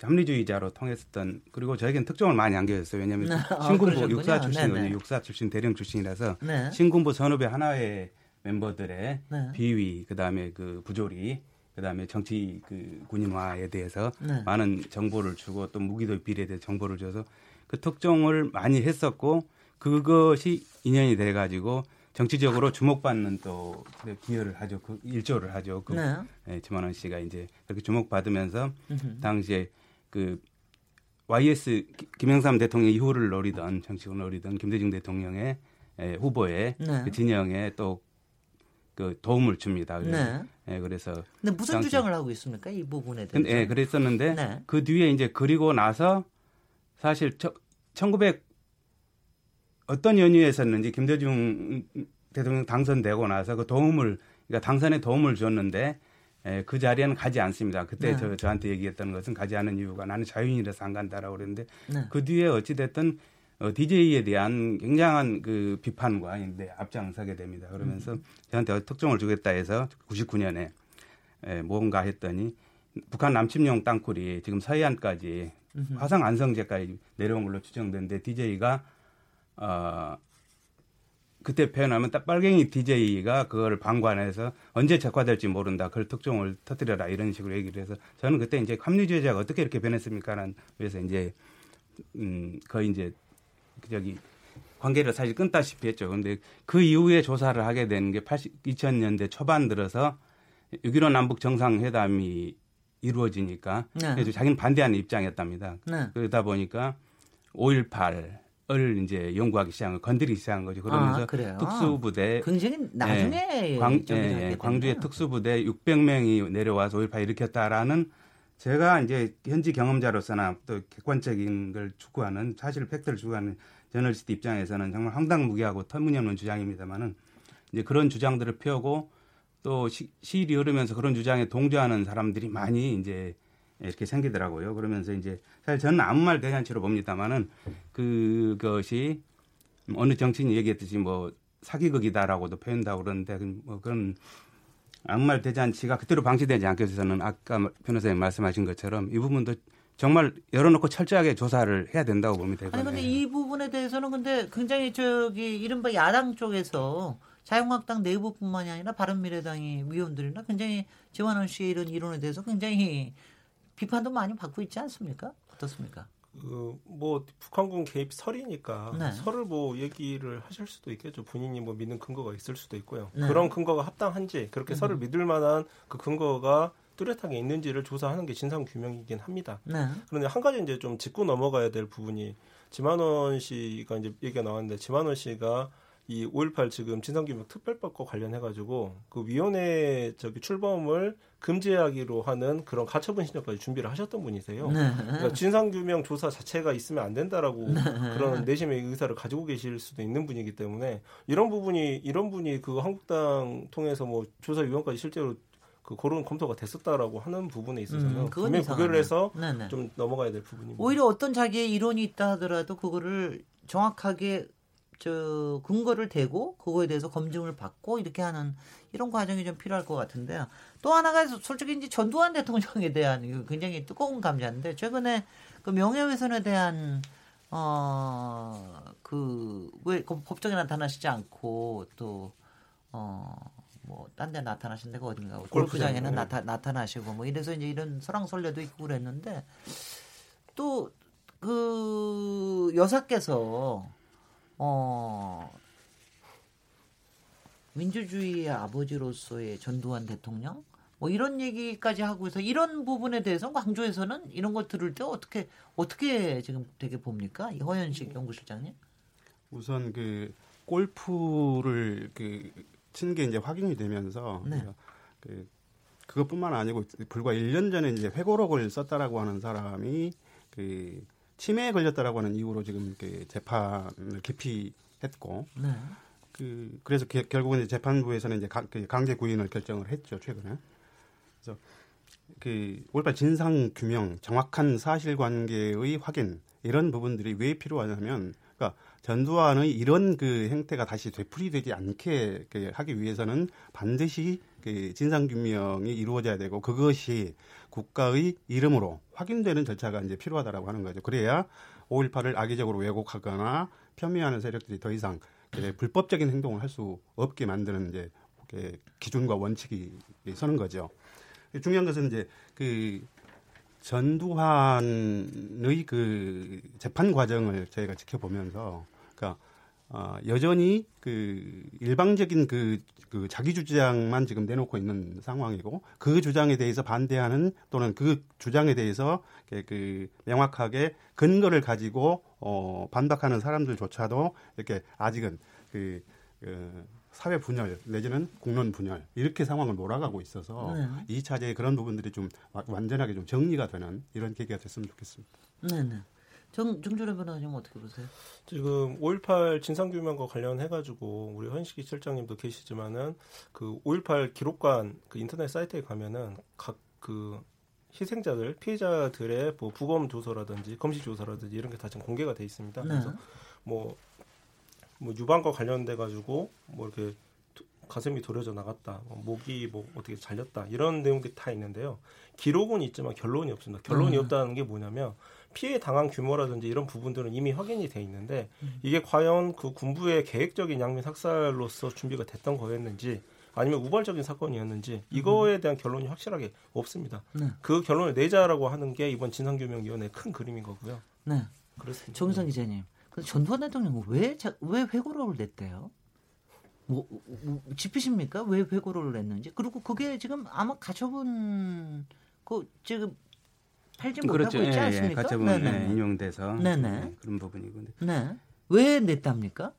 Speaker 6: 합리주의자로 통했었던 그리고 저에겐 특종을 많이 안겨줬어요. 왜냐하면 (laughs) 네. 신군부 아, 육사 출신이거든요. 육사 출신 대령 출신이라서 네. 신군부 선후배 하나의 멤버들의 네. 비위 그다음에 그 부조리 그다음에 정치 그 군인화에 대해서 네. 많은 정보를 주고 또 무기도 비리에 대해 정보를 줘서 그 특종을 많이 했었고 그것이 인연이 돼 가지고 정치적으로 주목받는 또 기여를 하죠. 그 일조를 하죠. 그 네. 네, 지만원 씨가 이제 그렇게 주목받으면서 당시에 그 YS 김영삼 대통령 이후를 노리던 정치권을 노리던 김대중 대통령의 에, 후보의 네. 그 진영에 또 그 도움을 줍니다.
Speaker 2: 네.
Speaker 6: 예, 그래서
Speaker 2: 근데 무슨 당시, 주장을 하고 있습니까? 이 부분에 대해서.
Speaker 6: 예, 그랬었는데 네. 그 뒤에 이제 그리고 나서 사실 저, 1900 어떤 연유에서는지 김대중 대통령 당선되고 나서 그 도움을 그러니까 당선에 도움을 줬는데 에, 그 자리에는 가지 않습니다. 그때 네. 저, 저한테 얘기했던 것은 가지 않은 이유가 나는 자유인이라서 안 간다라고 그랬는데 네. 그 뒤에 어찌됐든 어, DJ에 대한 굉장한 그 비판과 이제 앞장서게 됩니다. 그러면서 음. 저한테 특종을 주겠다 해서 99년에 에, 뭔가 했더니 북한 남침용 땅굴이 지금 서해안까지. 화성 안성제까지 내려온 걸로 추정되는데 DJ가 어, 그때 표현하면 딱 빨갱이 DJ가 그걸 방관해서 언제 적화될지 모른다. 그걸 특종을 터뜨려라. 이런 식으로 얘기를 해서 저는 그때 이제 합리주의자가 어떻게 이렇게 변했습니까라는 그래서 이제 음 거의 이제 그 저기 관계를 사실 끊다시피 했죠. 근데 그 이후에 조사를 하게 되는 게 80, 2000년대 초반 들어서 6.15 남북 정상회담이 이루어지니까 네. 그래서 자기는 반대하는 입장이었답니다. 네. 그러다 보니까 5.18 을 이제 연구하기 시작한 건드리기 시작한 거죠. 그러면서 아, 특수부대
Speaker 2: 굉장히 나중에
Speaker 6: 네, 광, 네, 광주의 특수부대 600명이 내려와서 5.18 일으켰다라는 제가 이제 현지 경험자로서나 또 객관적인 걸 추구하는 사실 팩트를 추구하는 저널리스트 입장에서는 정말 황당무계하고 터무니없는 주장입니다만은 이제 그런 주장들을 펴고 또 시, 시일이 흐르면서 그런 주장에 동조하는 사람들이 많이 이제 이렇게 생기더라고요. 그러면서 이제 사실 저는 아무 말 대잔치로 봅니다만은 그것이 어느 정치인이 얘기했듯이 뭐 사기극이다라고도 표현다고 그러는데 그뭐 그런 아무 말 대잔치가 그대로 방치되지 않기 위해서는 아까 변호사님 말씀하신 것처럼 이 부분도 정말 열어놓고 철저하게 조사를 해야 된다고 봅니다.
Speaker 2: 아니 근데 이 부분에 대해서는 근데 굉장히 저기 이른바 야당 쪽에서 자유한국당 내부뿐만이 아니라 바른미래당의 위원들이나 굉장히 지원원 씨의 이런 이론에 대해서 굉장히 비판도 많이 받고 있지 않습니까? 어떻습니까?
Speaker 5: 그뭐 북한군 개입 설이니까 네. 설을 뭐 얘기를 하실 수도 있겠죠. 본인이 뭐 믿는 근거가 있을 수도 있고요. 네. 그런 근거가 합당한지 그렇게 음. 설을 믿을 만한 그 근거가 뚜렷하게 있는지를 조사하는 게 진상 규명이긴 합니다. 네. 그런데 한 가지 이제 좀 짚고 넘어가야 될 부분이 지만원 씨가 이제 얘기가 나왔는데 지만원 씨가 이 5.18 지금 진상규명 특별법과 관련해가지고 그 위원회 저기 출범을 금지하기로 하는 그런 가처분 신청까지 준비를 하셨던 분이세요. 네. 그러니까 진상규명 조사 자체가 있으면 안 된다라고 네. 그런 내심의 의사를 가지고 계실 수도 있는 분이기 때문에 이런 부분이 이런 분이 그 한국당 통해서 뭐 조사위원까지 실제로 그 그런 검토가 됐었다라고 하는 부분에 있어서는 음, 분명히 구별을 해서 네네. 네. 좀 넘어가야 될 부분입니다.
Speaker 2: 오히려 어떤 자기의 이론이 있다 하더라도 그거를 정확하게 저 근거를 대고 그거에 대해서 검증을 받고 이렇게 하는 이런 과정이 좀 필요할 것 같은데요. 또 하나가 솔직히 이제 전두환 대통령에 대한 굉장히 뜨거운 감자인데 최근에 그 명예훼손에 대한 어 그왜 그 법정에 나타나시지 않고 또 어 뭐 딴 데 나타나신 데가 어딘가 골프장에는 네. 나타 나타나시고 뭐 이래서 이제 이런 설랑설레도 있고 그랬는데 또 그 여사께서 어, 민주주의의 아버지로서의 전두환 대통령 뭐 이런 얘기까지 하고 해서 이런 부분에 대해서 광주에서는 이런 거 들을 때 어떻게 어떻게 지금 되게 봅니까? 이 허연식 연구실장님?
Speaker 4: 우선 그 골프를 그 친 게 이제 확인이 되면서 네. 그 그것뿐만 아니고 불과 1년 전에 이제 회고록을 썼다라고 하는 사람이 그 치매에 걸렸다라고 하는 이유로 지금 그 재판을 기피했고 네. 그 그래서 게, 결국은 이제 재판부에서는 이제 강, 그 강제 구인을 결정을 했죠 최근에. 그래서 그5.18 진상 규명, 정확한 사실관계의 확인 이런 부분들이 왜 필요하냐면, 그러니까 전두환의 이런 그 행태가 다시 되풀이되지 않게 그 하기 위해서는 반드시 그 진상 규명이 이루어져야 되고 그것이 국가의 이름으로 확인되는 절차가 이제 필요하다라고 하는 거죠. 그래야 5.18을 악의적으로 왜곡하거나 폄훼하는 세력들이 더 이상 불법적인 행동을 할 수 없게 만드는 이제 기준과 원칙이 서는 거죠. 중요한 것은 이제 그 전두환의 그 재판 과정을 저희가 지켜보면서 그러니까 어, 여전히 그 일방적인 그, 그 자기 주장만 지금 내놓고 있는 상황이고 그 주장에 대해서 반대하는 또는 그 주장에 대해서 그 명확하게 근거를 가지고 어, 반박하는 사람들조차도 이렇게 아직은 그 그 사회 분열 내지는 공론 분열 이렇게 상황을 몰아가고 있어서 네. 이 차제의 그런 부분들이 좀 완전하게 좀 정리가 되는 이런 계기가 됐으면 좋겠습니다.
Speaker 2: 네, 네. 정, 정준호 변호사님 어떻게 보세요?
Speaker 5: 지금 5.18 진상규명과 관련해가지고 우리 헌식기 실장님도 계시지만은 그 5.18 기록관 그 인터넷 사이트에 가면은 각 그 희생자들 피해자들의 뭐 부검 조서라든지 검시 조서라든지 이런 게 다 지금 공개가 돼 있습니다. 네. 그래서 뭐 뭐 유방과 관련돼 가지고 뭐 이렇게 가슴이 도려져 나갔다, 뭐 목이 뭐 어떻게 잘렸다 이런 내용들이 다 있는데요. 기록은 있지만 결론이 없습니다. 결론이 음. 없다는 게 뭐냐면 피해 당한 규모라든지 이런 부분들은 이미 확인이 돼 있는데 음. 이게 과연 그 군부의 계획적인 양민 학살로서 준비가 됐던 거였는지 아니면 우발적인 사건이었는지 음. 이거에 대한 결론이 확실하게 없습니다. 네. 그 결론을 내자라고 하는 게 이번 진상규명위원회의 큰 그림인 거고요.
Speaker 2: 네. 그렇습니다. 정상 기자님. 그래서 전두환 대통령 왜, 왜 회고록을 냈대요? 뭐, 뭐 짚으십니까? 왜 회고록을 냈는지. 그리고 그게 지금 아마 가처분, 그, 지금 팔지 그렇죠. 못하고 있지 예, 예. 않습니까?
Speaker 6: 예, 가처분 네, 인용돼서 네네. 네, 그런 부분이고.
Speaker 2: 네. 왜 냈답니까?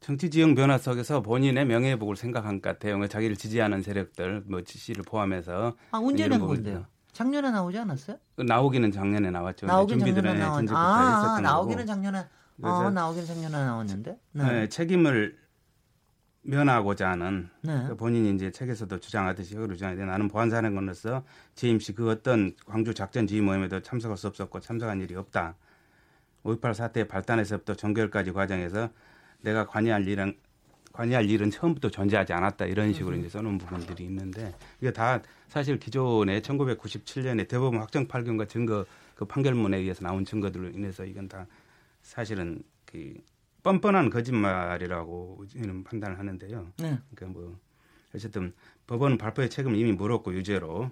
Speaker 6: 정치 지형 변화 속에서 본인의 명예회복을 생각한 것 같아요. 자기를 지지하는 세력들, 뭐 지시를 포함해서.
Speaker 2: 아, 언제 낸 건데요? 작년에 나오지 않았어요?
Speaker 6: 그 나오기는 작년에 나왔죠.
Speaker 2: 나오긴 작년에 나왔. 아, 나오기는 작년에. 아, 나오기는 작년에 나왔는데.
Speaker 6: 네. 네 책임을 면하고자 하는 네. 그 본인이 이제 책에서도 주장하듯이 주장하는데 나는 보안사령관으로서 재임 씨그 어떤 광주 작전 지휘 모임에도 참석할 수 없었고 참석한 일이 없다. 5.18 사태 발단에서부터 종결까지 과정에서 내가 관여할 일은 관여할 일은 처음부터 존재하지 않았다 이런 식으로 음. 이제 써놓은 부분들이 있는데 이게 다 사실 기존에 1997년에 대법원 확정 판결과 증거 그 판결문에 의해서 나온 증거들로 인해서 이건 다 사실은 그 뻔뻔한 거짓말이라고 저는 판단을 하는데요. 네. 그러니까 뭐 어쨌든 법원 발표의 책임을 이미 물었고 유죄로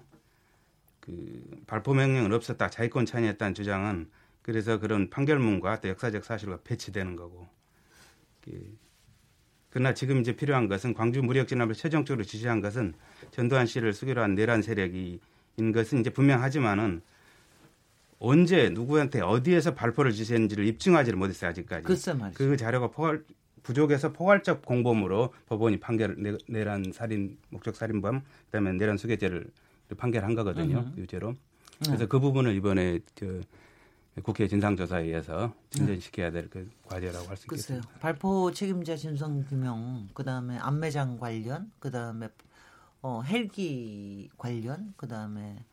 Speaker 6: 그 발포 명령은 없었다 자위권 찬이했다는 주장은 그래서 그런 판결문과 또 역사적 사실과 배치되는 거고 그 그러나 지금 이제 필요한 것은 광주 무력 진압을 최종적으로 지시한 것은 전두환 씨를 수교로 한 내란 세력이 인 것은 이제 분명하지만은 언제 누구한테 어디에서 발포를 지시했는지를 입증하지를 못했어요 아직까지. 그 자료가 포괄 부족해서 포괄적 공범으로 법원이 판결을 내 란 살인 목적 살인범 그다음에 내란 수괴죄를 판결한 거거든요 유죄로. 그래서 네. 그 부분을 이번에 저 국회 진상조사에 의해서 진전시켜야 될 그 과제라고 할 수 있겠습니다.
Speaker 2: 발포 책임자 진상 규명, 그 다음에 안매장 관련, 그 다음에 어, 헬기 관련, 그 다음에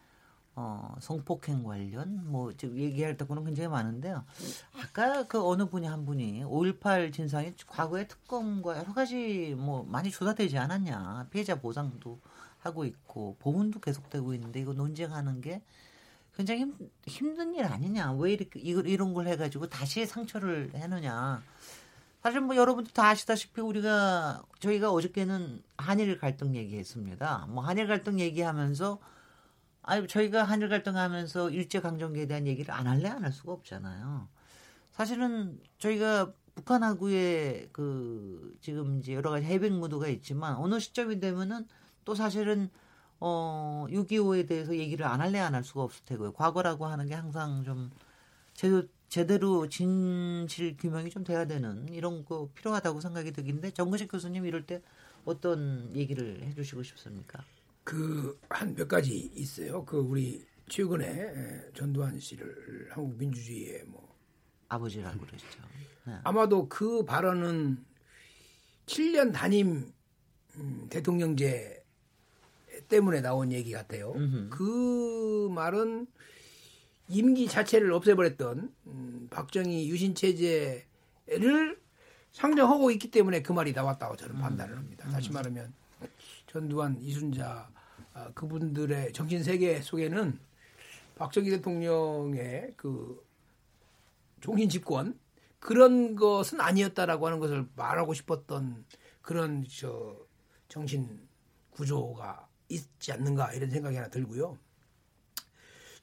Speaker 2: 어, 성폭행 관련, 뭐, 지금 얘기할 때고는 굉장히 많은데요. 아까 그 어느 분이 한 분이 5.18 진상이 과거의 특검과 여러 가지 뭐 많이 조사되지 않았냐. 피해자 보상도 하고 있고, 보훈도 계속되고 있는데 이거 논쟁하는 게 굉장히 힘, 힘든 일 아니냐. 왜 이렇게 이걸 이런 걸 해가지고 다시 상처를 해느냐. 사실 뭐 여러분도 다 아시다시피 우리가 저희가 어저께는 한일 갈등 얘기했습니다. 뭐 한일 갈등 얘기하면서 아니 저희가 한일 갈등하면서 일제 강점기에 대한 얘기를 안 할래 안 할 수가 없잖아요. 사실은 저희가 북한하고의 그 지금 이제 여러 가지 해백 무드가 있지만 어느 시점이 되면은 또 사실은 어, 6.25에 대해서 얘기를 안 할래 안 할 수가 없을 테고요. 과거라고 하는 게 항상 좀 제대로, 제대로 진실 규명이 좀 돼야 되는 이런 거 필요하다고 생각이 들긴데 정근식 교수님 이럴 때 어떤 얘기를 해주시고 싶습니까?
Speaker 3: 그 한 몇 가지 있어요. 그 우리 최근에 전두환 씨를 한국 민주주의의 뭐
Speaker 2: 아버지라고 그러죠.
Speaker 3: 네. 아마도 그 발언은 7년 단임 음, 대통령제 때문에 나온 얘기 같아요. 음흠. 그 말은 임기 자체를 없애버렸던 음, 박정희 유신 체제를 상정하고 있기 때문에 그 말이 나왔다고 저는 음. 판단을 합니다. 음. 다시 말하면 전두환, 이순자 아, 그분들의 정신 세계 속에는 박정희 대통령의 그 종신 집권 그런 것은 아니었다라고 하는 것을 말하고 싶었던 그런 저 정신 구조가 있지 않는가 이런 생각이 하나 들고요.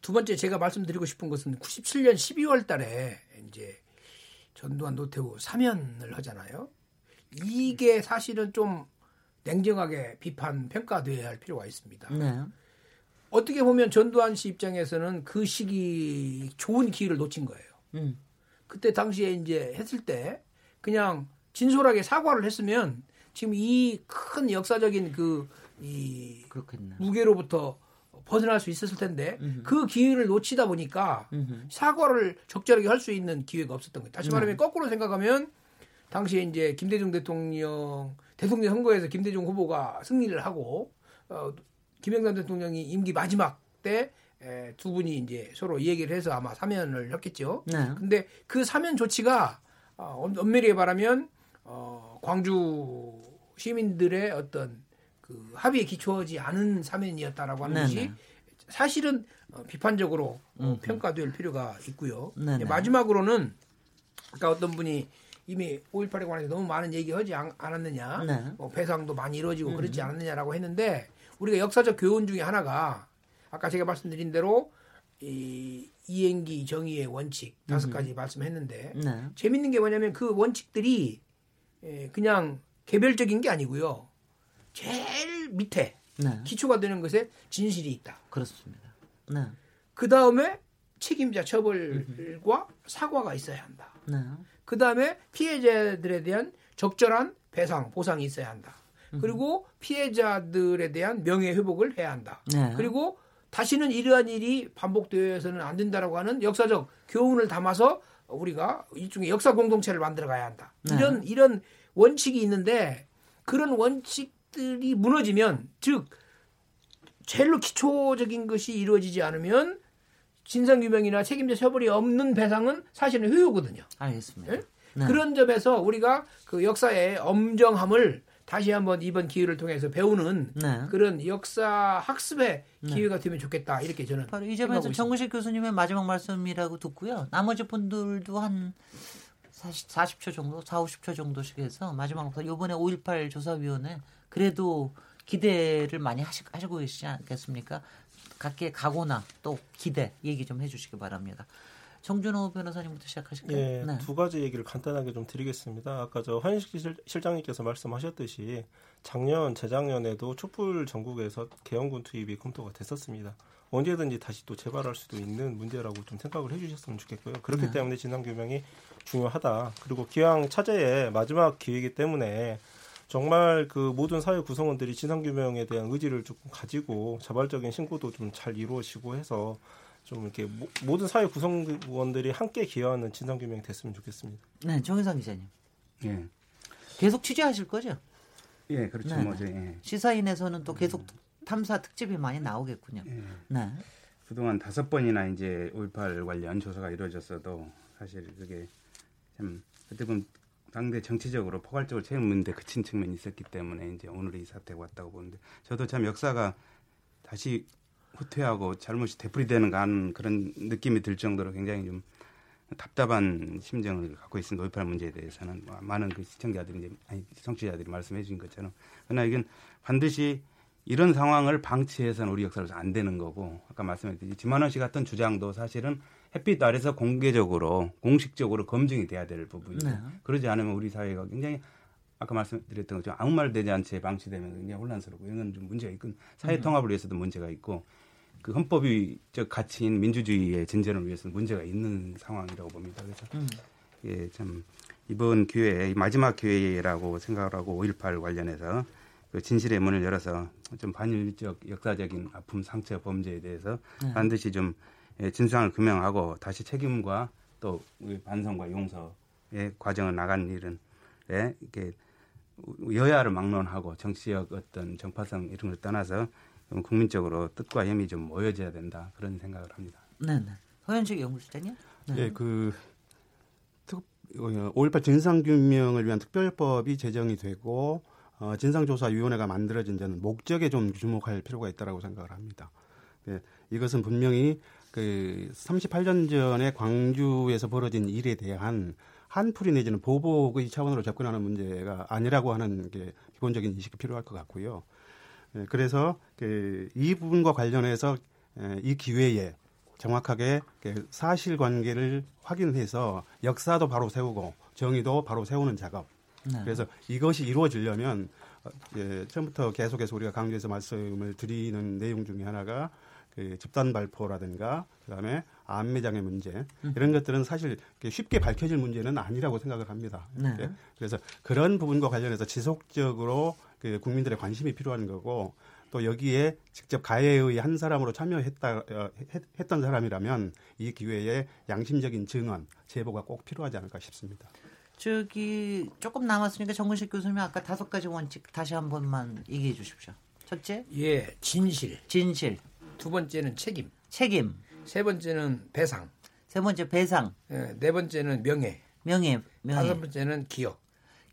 Speaker 3: 두 번째 제가 말씀드리고 싶은 것은 97년 12월 달에 이제 전두환 노태우 사면을 하잖아요. 이게 사실은 좀 냉정하게 비판 평가돼야 할 필요가 있습니다. 네. 어떻게 보면 전두환 씨 입장에서는 그 시기 좋은 기회를 놓친 거예요. 음. 그때 당시에 이제 했을 때 그냥 진솔하게 사과를 했으면 지금 이 큰 역사적인 그 이 무게로부터 벗어날 수 있었을 텐데 음흠. 그 기회를 놓치다 보니까 음흠. 사과를 적절하게 할 수 있는 기회가 없었던 거예요. 다시 말하면 네. 거꾸로 생각하면 당시에 이제 김대중 대통령 대통령 선거에서 김대중 후보가 승리를 하고 어, 김영삼 대통령이 임기 마지막 때 두 분이 이제 서로 얘기를 해서 아마 사면을 했겠죠. 네. 근데 그 사면 조치가 어, 엄밀히 말하면 어, 광주 시민들의 어떤 그 합의에 기초하지 않은 사면이었다라고 하는 네네. 것이 사실은 어, 비판적으로 어, 평가될 필요가 있고요. 네네. 마지막으로는 아까 어떤 분이 이미 5.18에 관해서 너무 많은 얘기하지 않았느냐, 네. 뭐 배상도 많이 이루어지고 음. 그렇지 않았느냐라고 했는데 우리가 역사적 교훈 중에 하나가 아까 제가 말씀드린 대로 이 이행기 정의의 원칙 다섯 가지 음. 말씀했는데 네. 재밌는 게 뭐냐면 그 원칙들이 그냥 개별적인 게 아니고요. 제일 밑에 네. 기초가 되는 것에 진실이 있다.
Speaker 2: 그렇습니다. 네.
Speaker 3: 그 다음에 책임자 처벌과 사과가 있어야 한다. 네. 그 다음에 피해자들에 대한 적절한 배상, 보상이 있어야 한다. 그리고 피해자들에 대한 명예 회복을 해야 한다. 네. 그리고 다시는 이러한 일이 반복되어서는 안 된다라고 하는 역사적 교훈을 담아서 우리가 일종의 역사 공동체를 만들어 가야 한다. 네. 이런 이런 원칙이 있는데 그런 원칙들이 무너지면 즉 제일로 기초적인 것이 이루어지지 않으면 진상규명이나 책임자 처벌이 없는 배상은 사실은 효효거든요.
Speaker 2: 알겠습니다. 네?
Speaker 3: 네. 그런 점에서 우리가 그 역사의 엄정함을 다시 한번 이번 기회를 통해서 배우는 네. 그런 역사 학습의 네. 기회가 되면 좋겠다 이렇게 저는
Speaker 2: 바로 이 점에서 정근식 교수님의 마지막 말씀이라고 듣고요. 나머지 분들도 한 40, 40초 정도, 4, 50초 정도씩 해서 마지막으로 이번에 5.18 조사위원회 그래도 기대를 많이 하시, 하시고 계시지 않겠습니까? 각계 각오나 또 기대 얘기 좀 해주시기 바랍니다. 정준호 변호사님부터 시작하실까요?
Speaker 5: 예, 네. 두 가지 얘기를 간단하게 좀 드리겠습니다. 아까 저 한식 실장님께서 말씀하셨듯이 작년, 재작년에도 촛불 전국에서 개헌군 투입이 검토가 됐었습니다. 언제든지 다시 또 재발할 수도 있는 문제라고 좀 생각을 해주셨으면 좋겠고요. 그렇기 네. 때문에 진상 규명이 중요하다. 그리고 기왕 차제의 마지막 기회이기 때문에 정말 그 모든 사회 구성원들이 진상 규명에 대한 의지를 조금 가지고 자발적인 신고도 좀 잘 이루어지고 해서 좀 이렇게 모, 모든 사회 구성원들이 함께 기여하는 진상 규명이 됐으면 좋겠습니다.
Speaker 2: 네, 정혜상 기자님. 예. 계속 취재하실 거죠?
Speaker 6: 예, 그렇죠. 네, 뭐죠. 예.
Speaker 2: 시사인에서는 또 계속 음. 탐사 특집이 많이 나오겠군요. 예. 네.
Speaker 6: 그동안 다섯 번이나 이제 5.18 관련 조사가 이루어졌어도 사실 그게 참 어떻게 보면 당대 정치적으로 포괄적으로 책임문제 그친 측면이 있었기 때문에 이제 오늘 이 사태가 왔다고 보는데 저도 참 역사가 다시 후퇴하고 잘못이 되풀이되는 간 그런 느낌이 들 정도로 굉장히 좀 답답한 심정을 갖고 있습니다. 5.18 문제에 대해서는 뭐 많은 그 시청자들이 이제 아니 청취자들이 말씀해 주신 것처럼 그러나 이건 반드시 이런 상황을 방치해서는 우리 역사로서 안 되는 거고 아까 말씀했듯이 지만원 씨 같은 주장도 사실은 햇빛 아래서 공개적으로 공식적으로 검증이 돼야 될 부분이죠. 네. 그러지 않으면 우리 사회가 굉장히 아까 말씀드렸던 것처럼 아무 말 되지 않게 방치되면 굉장히 혼란스럽고 이건 좀 문제가 있고 사회 음. 통합을 위해서도 문제가 있고 그 헌법이적 가치인 민주주의의 진전을 위해서는 문제가 있는 상황이라고 봅니다. 그래서 음. 예, 참 이번 기회에 마지막 기회라고 생각을 하고 5.18 관련해서 그 진실의 문을 열어서 좀 반인류적 역사적인 아픔, 상처, 범죄에 대해서 네. 반드시 좀 예, 진상을 규명하고 다시 책임과 또 반성과 용서의 과정을 나가는 일은 예, 이렇게 여야를 막론하고 정치적 어떤 정파성 이런 걸 떠나서 국민적으로 뜻과 힘이 좀 모여져야 된다 그런 생각을 합니다.
Speaker 2: 네, 네. 허현식 연구실장님.
Speaker 4: 네, 예, 그 5.18 진상규명을 위한 특별법이 제정이 되고 어, 진상조사위원회가 만들어진 데는 목적에 좀 주목할 필요가 있다고 생각을 합니다. 예, 이것은 분명히 그 38년 전에 광주에서 벌어진 일에 대한 한풀이 내지는 보복의 차원으로 접근하는 문제가 아니라고 하는 게 기본적인 인식이 필요할 것 같고요. 예, 그래서 그이 부분과 관련해서 예, 이 기회에 정확하게 사실관계를 확인해서 역사도 바로 세우고 정의도 바로 세우는 작업. 네. 그래서 이것이 이루어지려면 어, 예, 처음부터 계속해서 우리가 강조해서 말씀을 드리는 내용 중에 하나가 그 집단 발포라든가 그다음에 암매장의 문제 이런 것들은 사실 쉽게 밝혀질 문제는 아니라고 생각을 합니다. 네. 예? 그래서 그런 부분과 관련해서 지속적으로 그 국민들의 관심이 필요한 거고 또 여기에 직접 가해의 한 사람으로 참여했다 어, 했, 던 사람이라면 이 기회에 양심적인 증언 제보가 꼭 필요하지 않을까 싶습니다.
Speaker 2: 저기 조금 남았으니까 정근식 교수님 아까 다섯 가지 원칙 다시 한 번만 얘기해 주십시오. 첫째,
Speaker 3: 예, 진실.
Speaker 2: 진실.
Speaker 3: 두 번째는 책임.
Speaker 2: 책임.
Speaker 3: 세 번째는 배상.
Speaker 2: 세 번째 배상.
Speaker 3: 예, 네 번째는 명예.
Speaker 2: 명예. 명예.
Speaker 3: 다섯 번째는 기억.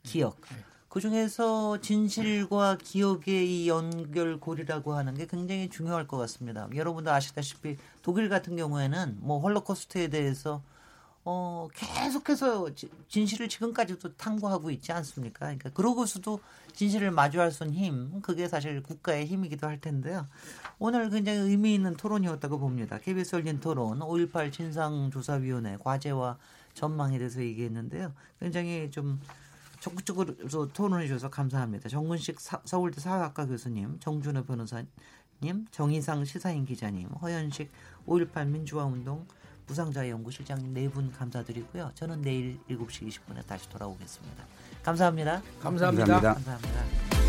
Speaker 2: 기억. 예. 그 중에서 진실과 기억의 이 연결고리라고 하는 게 굉장히 중요할 것 같습니다. 여러분도 아시다시피 독일 같은 경우에는 뭐 홀로코스트에 대해서 어, 계속해서 진실을 지금까지도 탐구하고 있지 않습니까? 그러니까 그러고서도 진실을 마주할 수 있는 힘, 그게 사실 국가의 힘이기도 할 텐데요. 오늘 굉장히 의미 있는 토론이었다고 봅니다. KBS 열린 토론 5.18 진상조사위원회 과제와 전망에 대해서 얘기했는데요. 굉장히 좀 적극적으로 토론해 주셔서 감사합니다. 정근식 사, 서울대 사회학과 교수님, 정준호 변호사님, 정희상 시사인 기자님, 허현식 5.18 민주화운동 무상자 연구실장 네분 감사드리고요. 저는 내일 7시 20분에 다시 돌아오겠습니다. 감사합니다.
Speaker 3: 감사합니다. 감사합니다.
Speaker 2: 감사합니다.